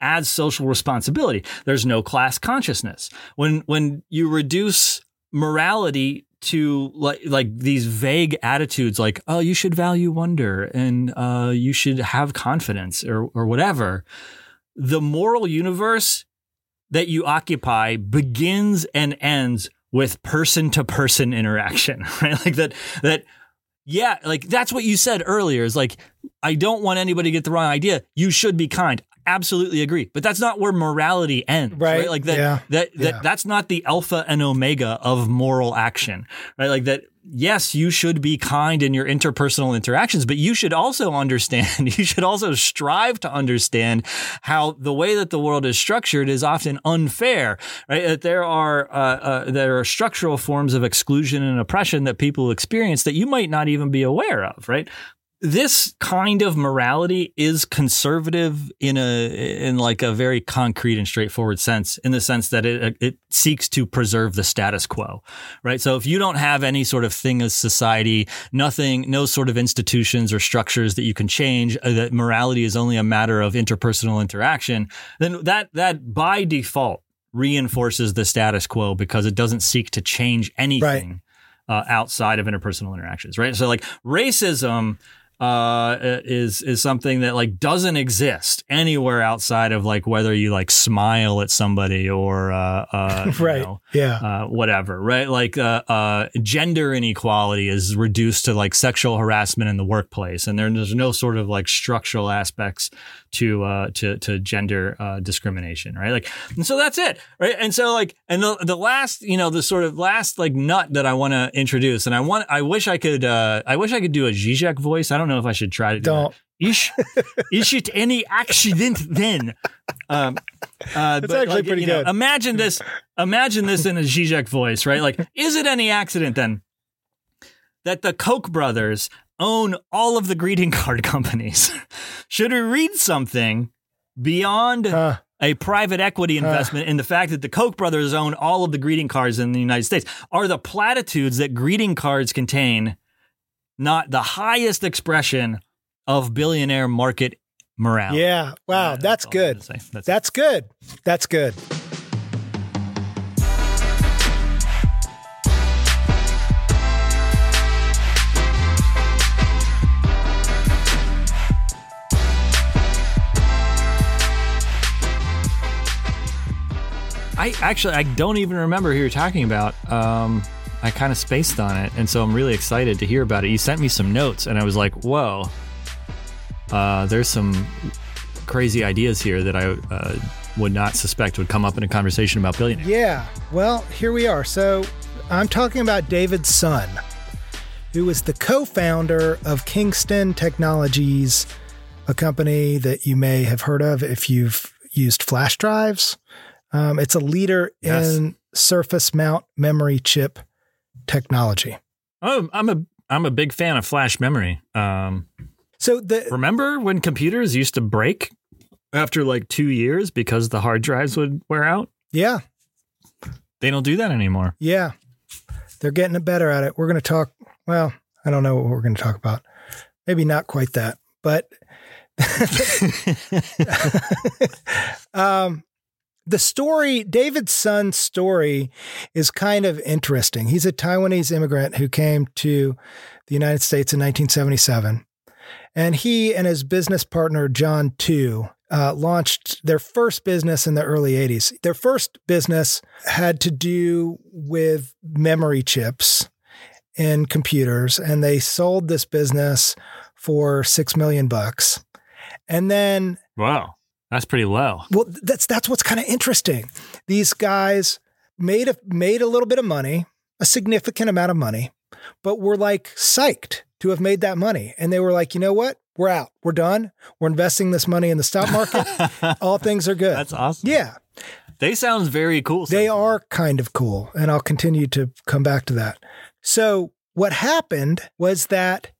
as social responsibility. There's no class consciousness. When when you reduce morality to like like these vague attitudes like oh you should value wonder and uh, you should have confidence or or whatever the moral universe that you occupy begins and ends with person to person interaction right? Like that that yeah like that's what you said earlier is like i don't want anybody to get the wrong idea. You should be kind absolutely agree but that's not where morality ends Right. like that Yeah. that that Yeah. that's not the alpha and omega of moral action right like that yes you should be kind in your interpersonal interactions but you should also understand you should also strive to understand how the way that the world is structured is often unfair right that there are uh, uh, there are structural forms of exclusion and oppression that people experience that you might not even be aware of right this kind of morality is conservative in a in like a very concrete and straightforward sense in the sense that it it seeks to preserve the status quo right so if you don't have any sort of thing as society nothing no sort of institutions or structures that you can change uh, that morality is only a matter of interpersonal interaction then that that by default reinforces the status quo because it doesn't seek to change anything uh, outside of interpersonal interactions, right? So like racism uh, is is something that like doesn't exist anywhere outside of like whether you like smile at somebody or uh, uh, you Right. know, Yeah. uh, whatever, right? Like uh, uh, gender inequality is reduced to like sexual harassment in the workplace, and there- there's no sort of like structural aspects to uh, to to gender uh, discrimination, right? Like, and so that's it, right? And so like, and the the last, you know, the sort of last like nut that I want to introduce, and I want, I wish I could, uh, I wish I could do a Zizek voice. I don't know if I should try to do Don't. ish? is it any accident then? Um, uh, but, actually like, pretty you know, good. Imagine this. Imagine this in a Zizek voice, right? Like, is it any accident then that the Koch brothers own all of the greeting card companies? Should we read something beyond a private equity investment in the fact that the Koch brothers own all of the greeting cards in the United States? Are the platitudes that greeting cards contain not the highest expression of billionaire market morale? Yeah. Wow. Yeah, that's all good. That's- That's good. That's good. Actually I don't even remember who you're talking about. Um, I kind of spaced on it, and so I'm really excited to hear about it. You sent me some notes, and I was like, "Whoa, uh, there's some crazy ideas here that I uh, would not suspect would come up in a conversation about billionaires." Yeah. Well, here we are. So I'm talking about David Sun, who was the co founder of Kingston Technologies, a company that you may have heard of if you've used flash drives. Um, it's a leader Yes. in surface mount memory chip technology. Oh, I'm a I'm a big fan of flash memory. Um, So the remember when computers used to break after like two years because the hard drives would wear out? yeah, They don't do that anymore. yeah, they're getting better at it. We're going to talk. Well, I don't know what we're going to talk about. Maybe not quite that, but um, the story, David Sun's story, is kind of interesting. He's a Taiwanese immigrant who came to the United States in 1977. And he and his business partner, John Tu, uh, launched their first business in the early 80s. Their first business had to do with memory chips in computers, and they sold this business for six million bucks. And then Wow. That's pretty low. well, that's that's what's kind of interesting. These guys made a made a little bit of money, a significant amount of money, but were like psyched to have made that money. And they were like, you know what? We're out. We're done. We're investing this money in the stock market. All things are good. That's awesome. yeah. They sound very cool. They are kind of cool. And I'll continue to come back to that. So, what happened was that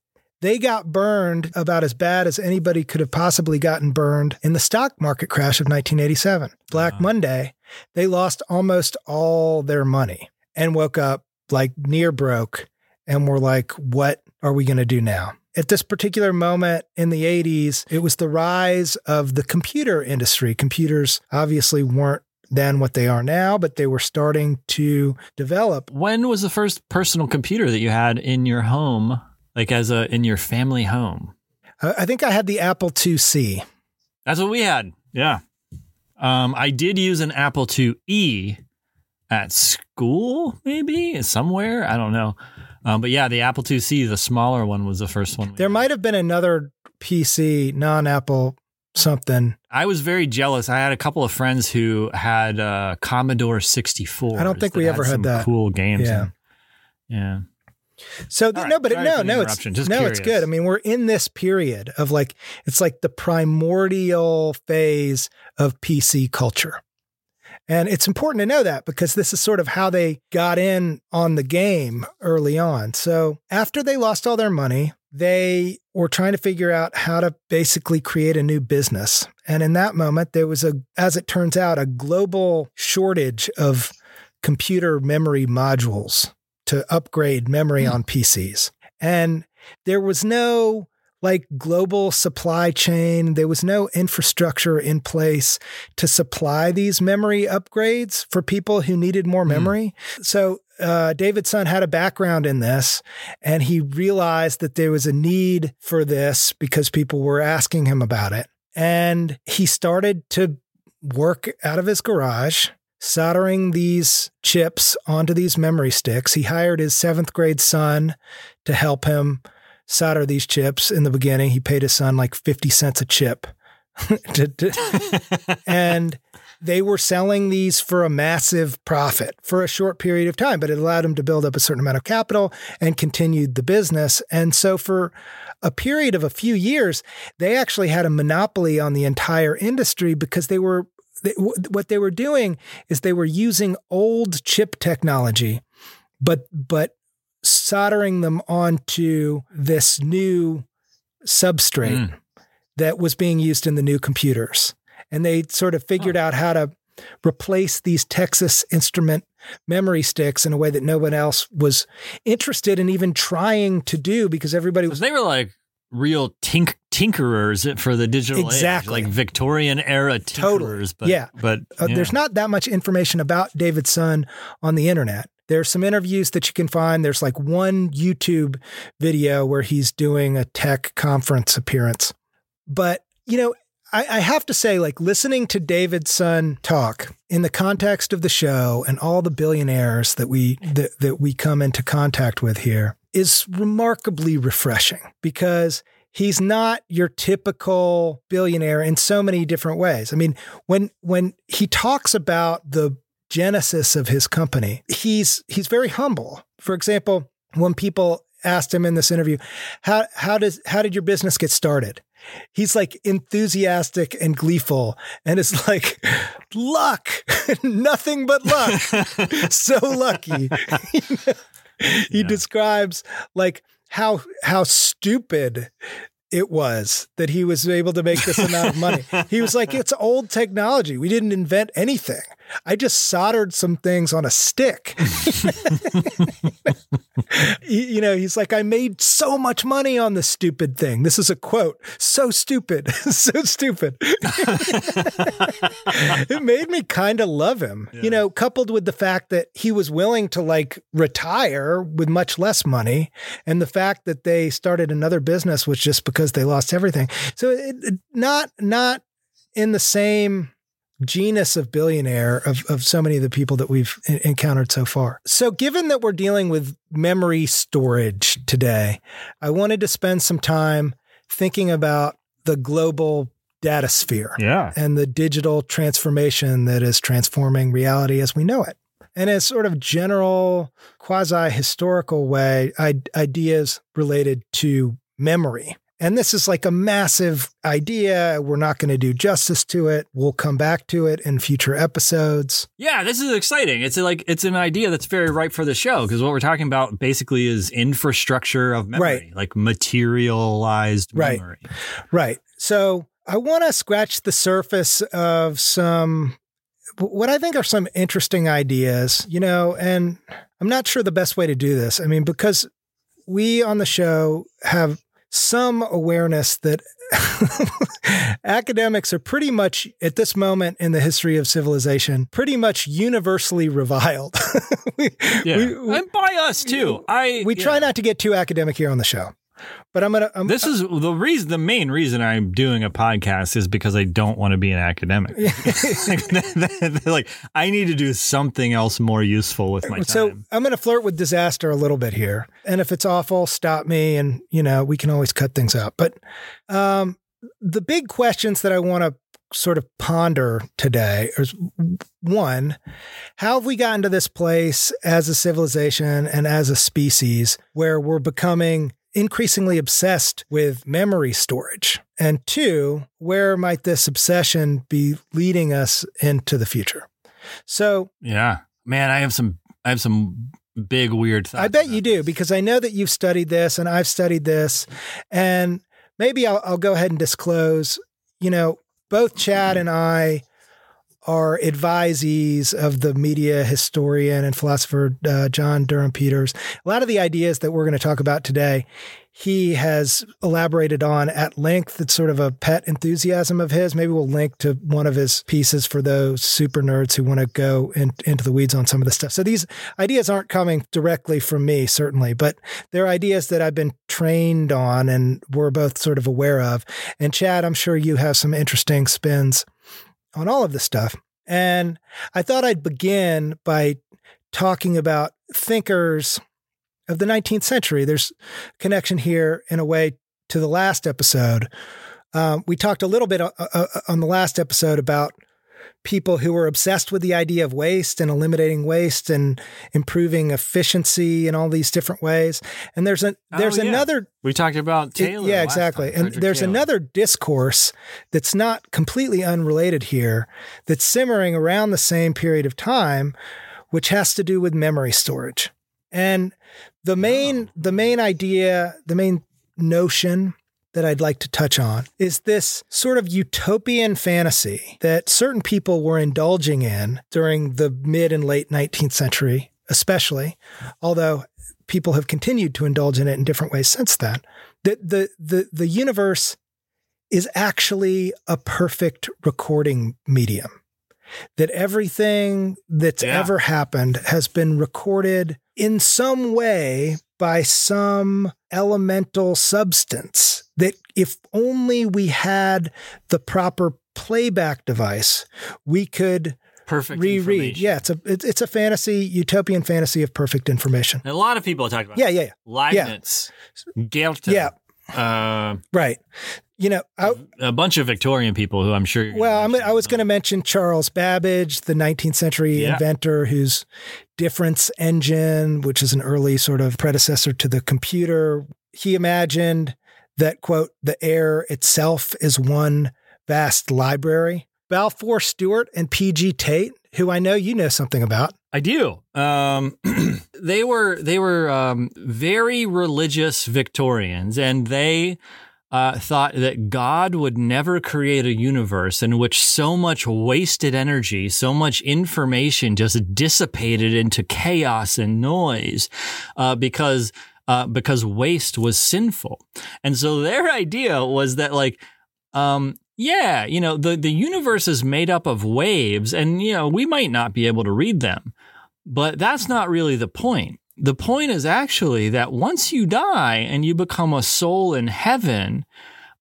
they got burned about as bad as anybody could have possibly gotten burned in the stock market crash of 1987. Black uh-huh. Monday, they lost almost all their money and woke up like near broke and were like, what are we going to do now? At this particular moment in the 80s, it was the rise of the computer industry. Computers obviously weren't then what they are now, but they were starting to develop. When was the first personal computer that you had in your home, like as a in your family home? I I think I had the Apple IIc. That's what we had. Yeah. Um, I did use an Apple IIe at school, maybe somewhere. I don't know. Um, but yeah, the Apple IIc, the smaller one, was the first one. we There might have been another PC, non Apple something. I was very jealous. I had a couple of friends who had uh, Commodore 64. I don't think we ever had that. Cool games. Yeah. in- yeah. So th- All no, but Sorry no, no, it's. Just no, it's good. I mean, we're in this period of like it's like the primordial phase of PC culture. And it's important to know that because this is sort of how they got in on the game early on. So after they lost all their money, they were trying to figure out how to basically create a new business. And in that moment, there was a, as it turns out, a global shortage of computer memory modules to upgrade memory on PCs. And there was no like global supply chain, there was no infrastructure in place to supply these memory upgrades for people who needed more memory. So uh, David Sun had a background in this, and he realized that there was a need for this because people were asking him about it. And he started to work out of his garage, soldering these chips onto these memory sticks. He hired his seventh grade son to help him solder these chips in the beginning. He paid his son like 50 cents a chip. and they were selling these for a massive profit for a short period of time, but it allowed him to build up a certain amount of capital and continued the business. And so for a period of a few years, they actually had a monopoly on the entire industry because they were they, what they were doing is they were using old chip technology, but but soldering them onto this new substrate mm. that was being used in the new computers. And they sort of figured out how to replace these Texas Instrument memory sticks in a way that no one else was interested in even trying to do because everybody was They were like real tink- tinkerers for the digital age, like Victorian era tinkerers. Totally. But, yeah. but Uh, yeah. there's not that much information about David Sun on the internet. There's some interviews that you can find. There's like one YouTube video where he's doing a tech conference appearance. But, you know, I, I have to say, like listening to David Sun talk in the context of the show and all the billionaires that we that, that we come into contact with here is remarkably refreshing because he's not your typical billionaire in so many different ways. I mean, when when he talks about the genesis of his company, he's he's very humble. For example, when people asked him in this interview, how how does how did your business get started? He's like enthusiastic and gleeful and it's like luck, nothing but luck. so lucky. he describes like how how stupid it was that he was able to make this amount of money. He was like, it's old technology. We didn't invent anything. I just soldered some things on a stick. you, know, he's like, I made so much money on this stupid thing. This is a quote. So stupid. so stupid. it made me kind of love him, you know, coupled with the fact that he was willing to like retire with much less money. And the fact that they started another business was just because they lost everything. So it- not, not in the same genus of billionaire of, of so many of the people that we've en- encountered so far. So, given that we're dealing with memory storage today, I wanted to spend some time thinking about the global data sphere Yeah. and the digital transformation that is transforming reality as we know it. And in a sort of general, quasi historical way, I- ideas related to memory. And this is like a massive idea. We're not going to do justice to it. We'll come back to it in future episodes. Yeah, this is exciting. It's like it's an idea that's very ripe for the show because what we're talking about basically is infrastructure of memory, Right. like materialized Right. memory. Right. So I want to scratch the surface of some, what I think are some interesting ideas, you know, and I'm not sure the best way to do this. I mean, because we on the show have some awareness that academics are pretty much at this moment in the history of civilization pretty much universally reviled. We, Yeah, we- we- and by us too. I we try not to get too academic here on the show but i'm gonna I'm, This is the reason. The main reason I'm doing a podcast is because I don't want to be an academic. like I need to do something else more useful with my time. So I'm going to flirt with disaster a little bit here, and if it's awful, stop me, and you know we can always cut things out. But um, the big questions that I want to sort of ponder today is one: How have we gotten to this place as a civilization and as a species where we're becoming increasingly obsessed with memory storage? And two, where might this obsession be leading us into the future? So yeah, man, I have some. I have some big weird thoughts. I bet you do because I know that you've studied this and I've studied this. And maybe I'll, I'll go ahead and disclose, you know, both Chad mm-hmm. and I are advisees of the media historian and philosopher uh, John Durham Peters. A lot of the ideas that we're going to talk about today, he has elaborated on at length. It's sort of a pet enthusiasm of his. Maybe we'll link to one of his pieces for those super nerds who want to go in, into the weeds on some of this stuff. So these ideas aren't coming directly from me, certainly, but they're ideas that I've been trained on and we're both sort of aware of. And Chad, I'm sure you have some interesting spins on all of this stuff. And I thought I'd begin by talking about thinkers of the 19th century. There's connection here in a way to the last episode. Um, we talked a little bit on the last episode about people who were obsessed with the idea of waste and eliminating waste and improving efficiency in all these different ways. And there's a oh, there's Oh, yeah. another We talked about Taylor. yeah, exactly. time, And Frederick there's Taylor. another discourse that's not completely unrelated here that's simmering around the same period of time, which has to do with memory storage. And the main oh. the main idea, the main notion that I'd like to touch on is this sort of utopian fantasy that certain people were indulging in during the mid and late 19th century, especially, although people have continued to indulge in it in different ways since then. That the the the universe is actually a perfect recording medium. That everything that's Yeah. ever happened has been recorded in some way by some elemental substance. That if only we had the proper playback device, we could perfect reread. Yeah, it's a it's, it's a fantasy, utopian fantasy of perfect information. And a lot of people talk about Yeah, yeah, yeah. Leibniz, Goethe, Yeah. uh, Right. You know, I, a bunch of Victorian people who I'm sure. Well, I'm. I was going to mention Charles Babbage, the 19th century Yeah. inventor whose difference engine, which is an early sort of predecessor to the computer, he imagined that, quote, the air itself is one vast library. Balfour Stewart and P.G. Tait, who I know you know something about. I do. Um, they were they were um, very religious Victorians, and they uh, thought that God would never create a universe in which so much wasted energy, so much information just dissipated into chaos and noise, uh, because uh, because waste was sinful. And so their idea was that like, um, yeah, you know, the the universe is made up of waves, and you know we might not be able to read them, but that's not really the point the point is actually that once you die and you become a soul in heaven,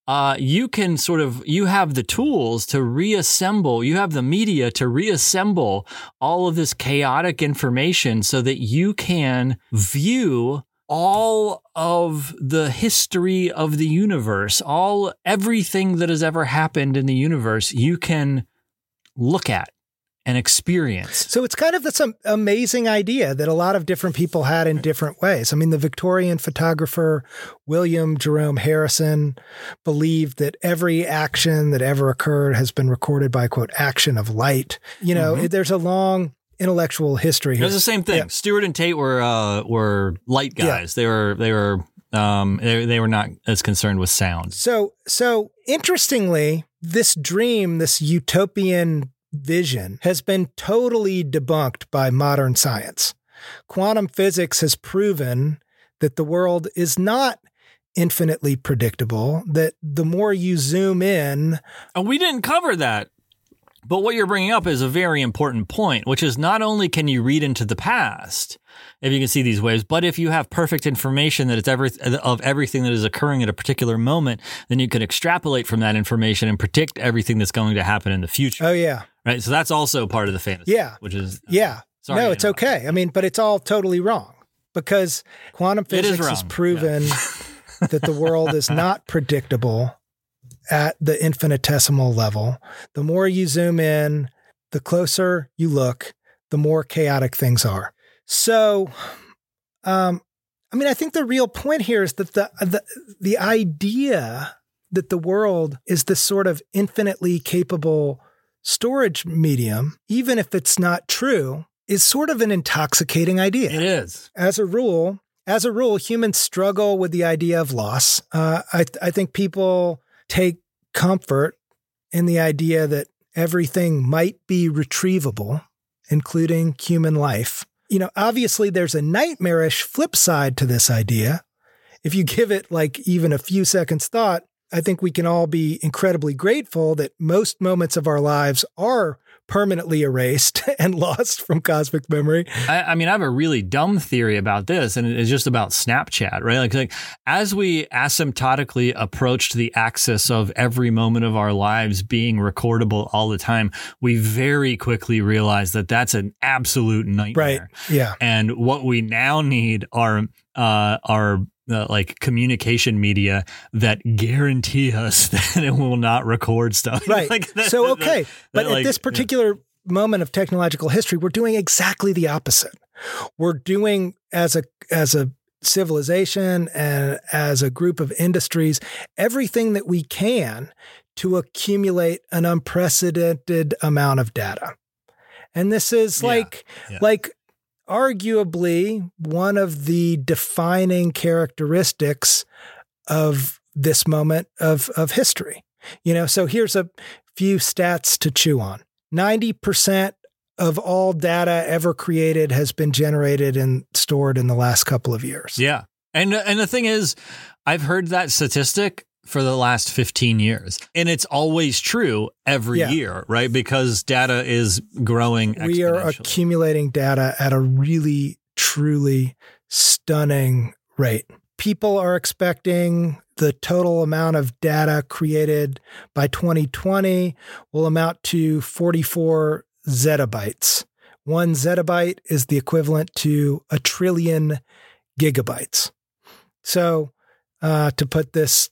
uh, you can sort of you have the tools to reassemble you have the media to reassemble all of this chaotic information so that you can view all of the history of the universe all everything that has ever happened in the universe you can look at and experience. So it's kind of this amazing idea that a lot of different people had in different ways. I mean, the Victorian photographer William Jerome Harrison believed that every action that ever occurred has been recorded by quote action of light. You know, mm-hmm. there's a long intellectual history here. It was the same thing. Yeah. Stewart and Tait were uh, were light guys. Yeah. They were they were um, they, they were not as concerned with sound. So so interestingly, this dream, this utopian vision has been totally debunked by modern science. Quantum physics has proven that the world is not infinitely predictable, that the more you zoom in. And we didn't cover that. But what you're bringing up is a very important point, which is not only can you read into the past if you can see these waves, but if you have perfect information that it's every, of everything that is occurring at a particular moment, then you can extrapolate from that information and predict everything that's going to happen in the future. Oh yeah, right. So that's also part of the fantasy. Yeah, which is uh, yeah. no, it's okay. I mean, but it's all totally wrong because quantum physics has proven yeah. that the world is not predictable at the infinitesimal level. The more you zoom in, the closer you look, the more chaotic things are. So, um, I mean, I think the real point here is that the, the the idea that the world is this sort of infinitely capable storage medium, even if it's not true, is sort of an intoxicating idea. It is. As a rule, as a rule, humans struggle with the idea of loss. Uh, I, I think people take comfort in the idea that everything might be retrievable, including human life. You know, obviously, there's a nightmarish flip side to this idea. If you give it like even a few seconds thought, I think we can all be incredibly grateful that most moments of our lives are permanently erased and lost from cosmic memory. I, I, mean, I have a really dumb theory about this, and it's just about Snapchat, right? Like, like as we asymptotically approached the axis of every moment of our lives being recordable all the time, we very quickly realized that that's an absolute nightmare. Right. Yeah. And what we now need are uh, are uh, like communication media that guarantee us that it will not record stuff. Right. like that, so okay, that, but that, at like, this particular yeah. moment of technological history, we're doing exactly the opposite. We're doing as a as a civilization and as a group of industries everything that we can to accumulate an unprecedented amount of data. And this is like yeah. like arguably one of the defining characteristics of this moment of, of history. You know, so here's a few stats to chew on 90% of all data ever created has been generated and stored in the last couple of years. Yeah. And and the thing is, I've heard that statistic for the last 15 years. And it's always true every yeah. year, right? Because data is growing. We are accumulating data at a really, truly stunning rate. People are expecting the total amount of data created by 2020 will amount to 44 zettabytes. One zettabyte is the equivalent to a trillion gigabytes. So, uh, to put this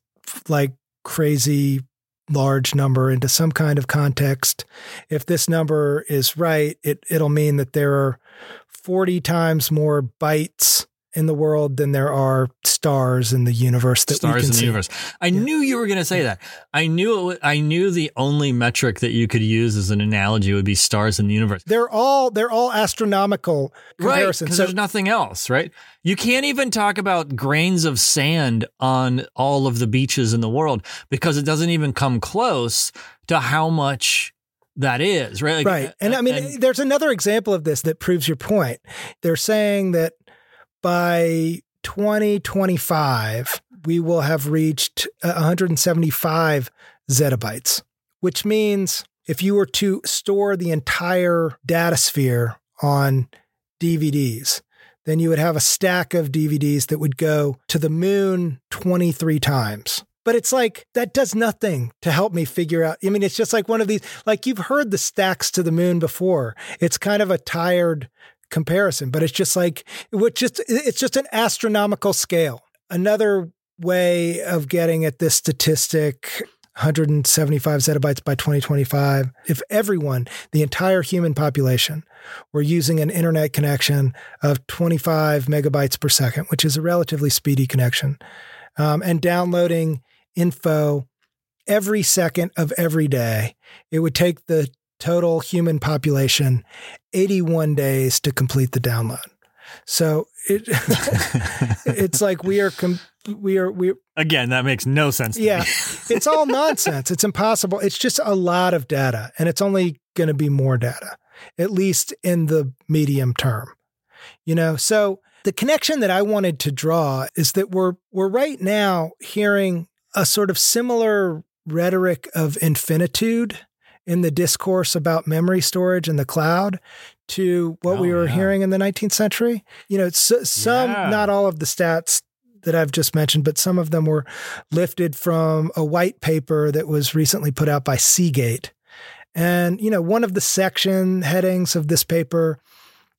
like crazy large number into some kind of context. If this number is right, it, it'll mean that there are 40 times more bytes in the world than there are stars in the universe that we stars can in the see. universe. I knew you were going to say that. I knew it. wa- I knew the only metric that you could use as an analogy would be stars in the universe. They're all they're all astronomical comparisons. because So- there's nothing else, right? You can't even talk about grains of sand on all of the beaches in the world because it doesn't even come close to how much that is, right? Like, right. And I mean, and- there's another example of this that proves your point. They're saying that by 2025, we will have reached uh, 175 zettabytes, which means if you were to store the entire data sphere on DVDs, then you would have a stack of DVDs that would go to the moon 23 times. But it's like that does nothing to help me figure out. I mean, it's just like one of these, like you've heard the stacks to the moon before. It's kind of a tired comparison, but it's just like, it just, it's just an astronomical scale. Another way of getting at this statistic 175 zettabytes by 2025. If everyone, the entire human population, were using an internet connection of 25 megabytes per second, which is a relatively speedy connection, um, and downloading info every second of every day, it would take the total human population 81 days to complete the download. So it it's like we are com- we are we again, that makes no sense. To yeah, it's all nonsense. It's impossible. It's just a lot of data, and it's only going to be more data, at least in the medium term. You know, so the connection that I wanted to draw is that we're we're right now hearing a sort of similar rhetoric of infinitude in the discourse about memory storage and the cloud to what we Oh, were yeah. hearing in the 19th century. You know, it's some, Yeah. not all of the stats that I've just mentioned, but some of them were lifted from a white paper that was recently put out by Seagate. And, you know, one of the section headings of this paper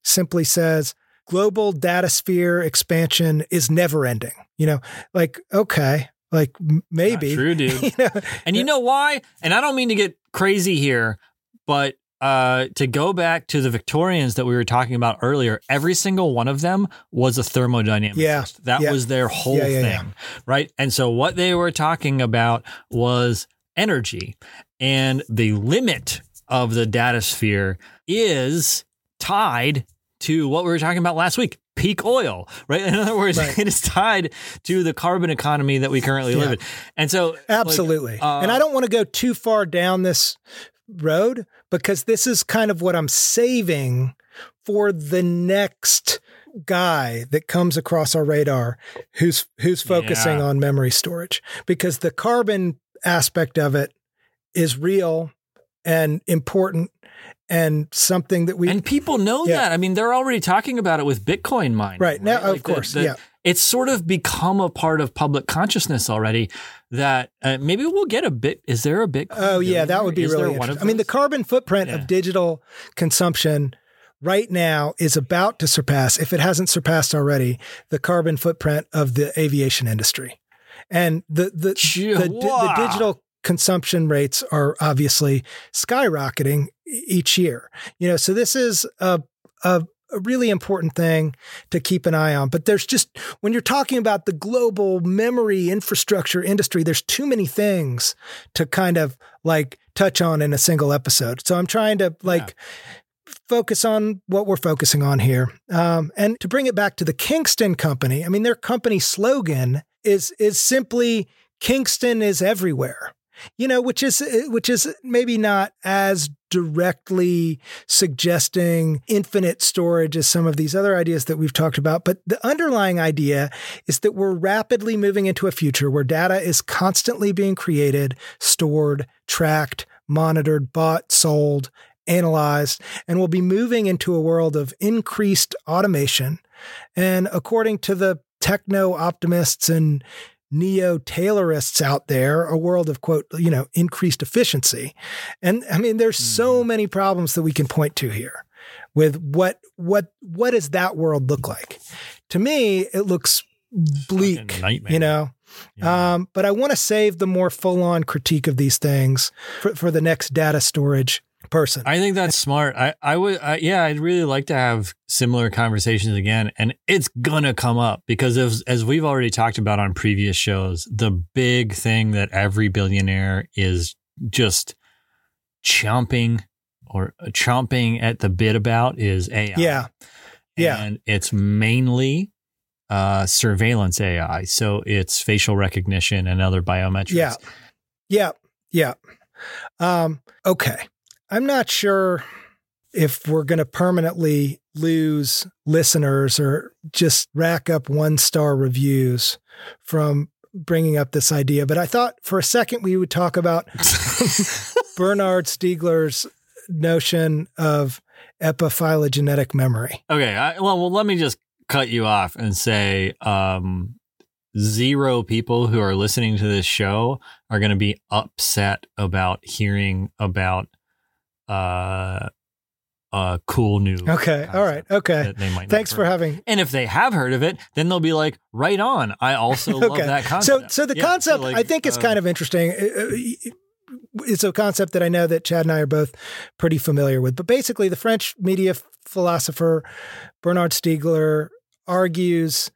simply says global data sphere expansion is never ending. You know, like, okay, like maybe. Not true, dude. You know, And you know why? And I don't mean to get crazy here, but uh, to go back to the Victorians that we were talking about earlier, every single one of them was a thermodynamicist. Yeah, That yeah. was their whole Yeah, yeah, thing, right? And so what they were talking about was energy. And the limit of the data sphere is tied to what we were talking about last week peak oil, right? In other words, Right. it is tied to the carbon economy that we currently live in. And so, like, Absolutely. uh, and I don't want to go too far down this road because this is kind of what I'm saving for the next guy that comes across our radar who's who's focusing Yeah. on memory storage because the carbon aspect of it is real and important and something that we and people know Yeah. that. I mean, they're already talking about it with Bitcoin mining. Right. Now, of the- course, the- yeah. It's sort of become a part of public consciousness already that uh, maybe we'll get a bit. Is there a Bitcoin? Oh yeah, that would be Is really one of I mean, the carbon footprint Yeah. of digital consumption right now is about to surpass, if it hasn't surpassed already, the carbon footprint of the aviation industry. And the the the, the digital consumption rates are obviously skyrocketing each year. You know, so this is a a a really important thing to keep an eye on. But there's just, when you're talking about the global memory infrastructure industry, there's too many things to kind of like touch on in a single episode. So I'm trying to like focus on what we're focusing on here. Um, and to bring it back to the Kingston company, I mean, their company slogan is, is simply Kingston is everywhere you know which is eh, which is maybe not as directly suggesting infinite storage as some of these other ideas that we've talked about but the underlying idea is that we're rapidly moving into a future where data is constantly being created stored tracked monitored bought sold analyzed and we'll be moving into a world of increased automation. And according to the techno optimists and neo Taylorists out there, a world of quote, you know, increased efficiency. And I mean, there's so many problems that we can point to here with what what what does that world look like? To me, it looks bleak, you know. Um, but I want to save the more full-on critique of these things for, for the next data storage person. I think that's smart. I, I would, I, yeah, I'd really like to have similar conversations again. And it's gonna come up because as, as we've already talked about on previous shows, the big thing that every billionaire is just chomping or chomping at the bit about is AI. yeah. Yeah. And it's mainly uh, surveillance AI. So it's facial recognition and other biometrics. Yeah. Yeah. Yeah. Um, okay. I'm not sure if we're going to permanently lose listeners or just rack up one star reviews from bringing up this idea. But I thought for a second we would talk about Bernard Stiegler's notion of epiphylogenetic memory. Okay. I, well, well, let me just cut you off and say um, zero people who are listening to this show are going to be upset about hearing about uh, a cool new. Okay. All right. Okay. they might Thanks for having And if they have heard of it, then they'll be like, right on. I also love that So, concept. so so the Yeah, concept like, I think is uh, kind of interesting. Uh, uh, It's a concept that I know that Chad and I are both pretty familiar with. But basically, the French media philosopher Bernard Stiegler argues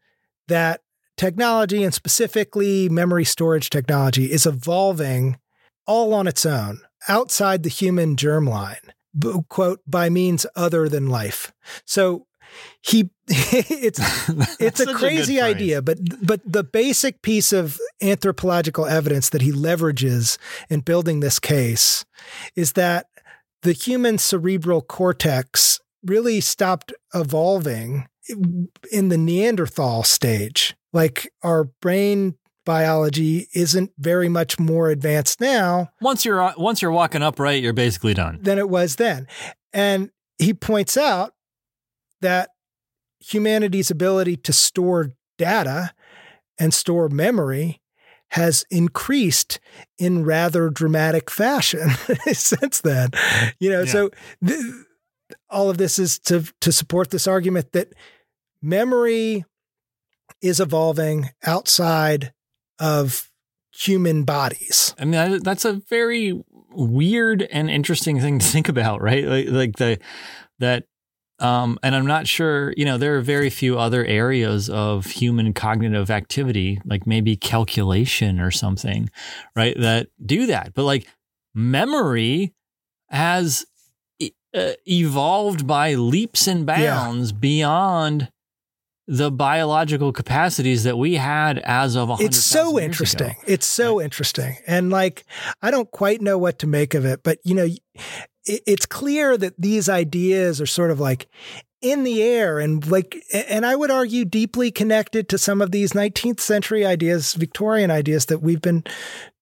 that technology, and specifically memory storage technology, is evolving all on its own, outside the human germline, b- quote, by means other than life. So he it's it's a such a crazy idea, but but the basic piece of anthropological evidence that he leverages in building this case is that the human cerebral cortex really stopped evolving in the Neanderthal stage. Like our brain biology isn't very much more advanced now once you're uh, once you're walking upright, you're basically done. than it was then. And he points out that humanity's ability to store data and store memory has increased in rather dramatic fashion since then. You know, so th- all of this is to to support this argument that memory is evolving outside of human bodies. I mean, that's a very weird and interesting thing to think about, right? Like, like the that, um, and I'm not sure. You know, there are very few other areas of human cognitive activity, like maybe calculation or something, right? That do that, but like memory has e- uh, evolved by leaps and bounds beyond the biological capacities that we had as of a hundred. it's so interesting. It's so interesting. And like, I don't quite know what to make of it, but you know, it's clear that these ideas are sort of like in the air and like, and I would argue deeply connected to some of these 19th century ideas, Victorian ideas that we've been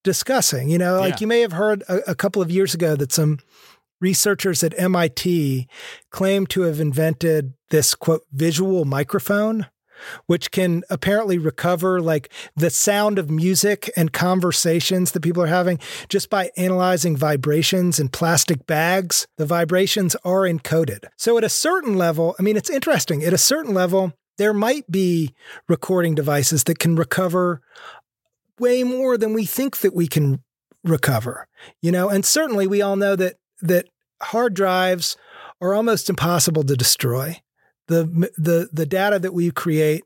discussing. You know, like Yeah. you may have heard a, a couple of years ago that some researchers at MIT claim to have invented this quote visual microphone which can apparently recover like the sound of music and conversations that people are having just by analyzing vibrations in plastic bags. The vibrations are encoded. So at a certain level, I mean, it's interesting. At a certain level, there might be recording devices that can recover way more than we think that we can recover. You know, and certainly we all know that that hard drives are almost impossible to destroy. The the the data that we create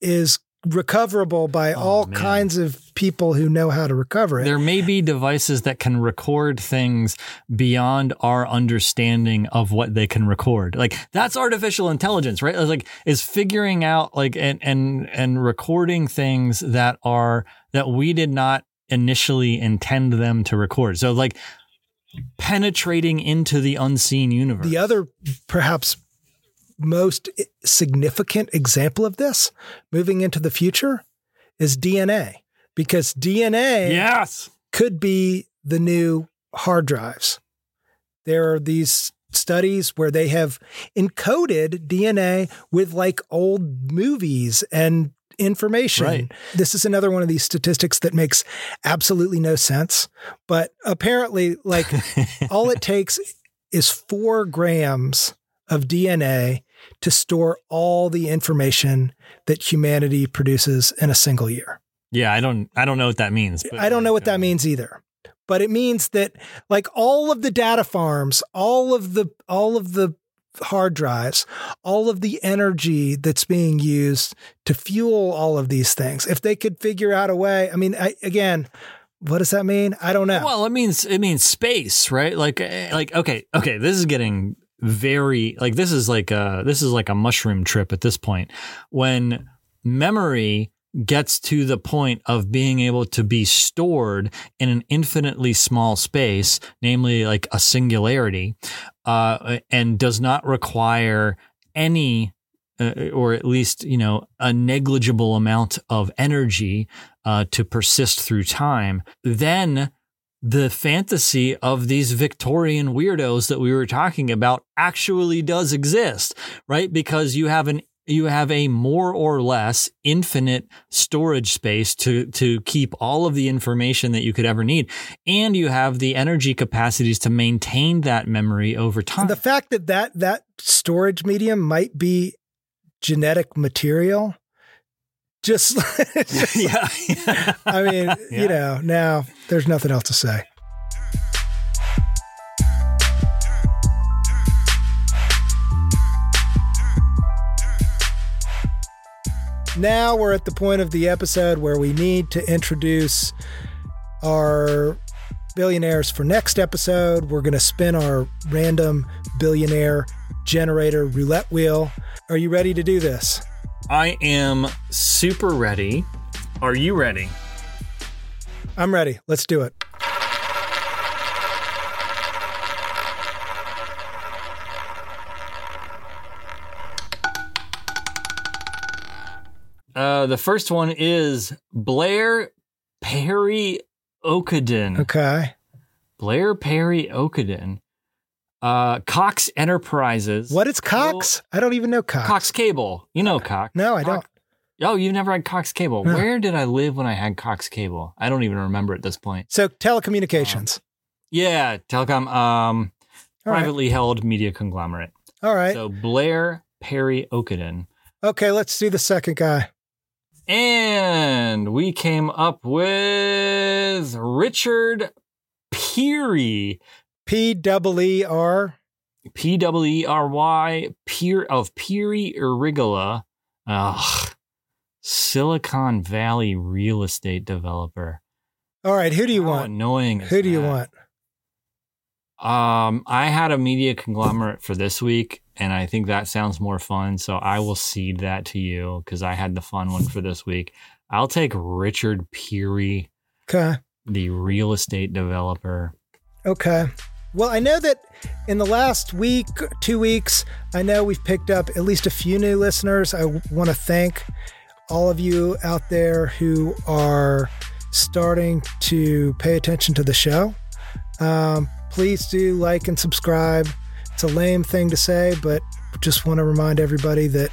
is recoverable by oh, all man. kinds of people who know how to recover it. There may be devices that can record things beyond our understanding of what they can record. Like that's artificial intelligence, right? Like is figuring out like and and and recording things that are that we did not initially intend them to record. So like penetrating into the unseen universe. The other perhaps most significant example of this moving into the future is DNA because DNA yes. could be the new hard drives. There are these studies where they have encoded DNA with like old movies and information. Right. This is another one of these statistics that makes absolutely no sense. But apparently, like, all it takes is four grams of DNA to store all the information that humanity produces in a single year. Yeah, I don't I don't know what that means. But I don't know what that means either. but it means that like all of the data farms, all of the all of the hard drives, all of the energy that's being used to fuel all of these things. If they could figure out a way, I mean, I, again, what does that mean? I don't know. Well, it means it means space, right? Like eh, like okay, okay, this is getting very like this is like a this is like a mushroom trip at this point. When memory gets to the point of being able to be stored in an infinitely small space, namely like a singularity, uh, and does not require any uh, or at least you know a negligible amount of energy uh, to persist through time, then the fantasy of these Victorian weirdos that we were talking about actually does exist, right? Because you have an you have a more or less infinite storage space to to keep all of the information that you could ever need and you have the energy capacities to maintain that memory over time the fact that that that storage medium might be genetic material just, just yeah, yeah. i mean Yeah. you know now there's nothing else to say now we're at the point of the episode where we need to introduce our billionaires for next episode. We're going to spin our random billionaire generator roulette wheel. Are you ready to do this? I am super ready. Are you ready? I'm ready. Let's do it. Uh, the first one is Blair Perry Okadin. Okay. Blair Parry-Okeden. Uh, Cox Enterprises. What is Cox? I don't even know Cox. Cox Cable. You know Cox. No, I don't. Oh, you've never had Cox Cable. No. Where did I live when I had Cox Cable? I don't even remember at this point. So telecommunications. Yeah, telecom. Um, All right. privately held media conglomerate. All right. So Blair Parry-Okeden. okay, let's do the second guy. And we came up with Richard Peery, P double E R. P W E R Y, Peer of Peery Arrillaga. Ugh. Silicon Valley real estate developer. All right, who do you How want? annoying. Who do you want? Um, I had a media conglomerate for this week, and I think that sounds more fun. So I will cede that to you because I had the fun one for this week. I'll take Richard Peery, Okay. the real estate developer. Okay. Well, I know that in the last week, two weeks, I know we've picked up at least a few new listeners. I want to thank all of you out there who are starting to pay attention to the show. Um, please do like and subscribe. It's a lame thing to say, but just want to remind everybody that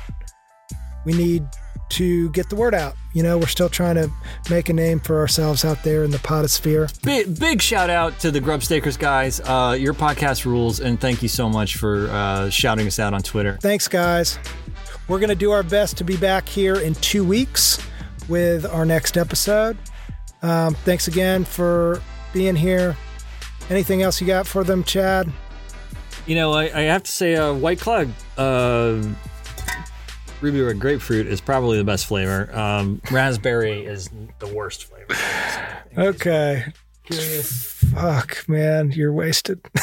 we need to get the word out. You know, we're still trying to make a name for ourselves out there in the potosphere. Big, big shout out to the Grubstakers guys. Uh, your podcast rules, and thank you so much for uh, shouting us out on Twitter. Thanks, guys. We're going to do our best to be back here in two weeks with our next episode. Um, thanks again for being here. Anything else you got for them, Chad? You know, I, I have to say, uh, White Claw, uh, Ruby Red Grapefruit is probably the best flavor. Um, raspberry is the worst flavor. Okay. Fuck, man, you're wasted.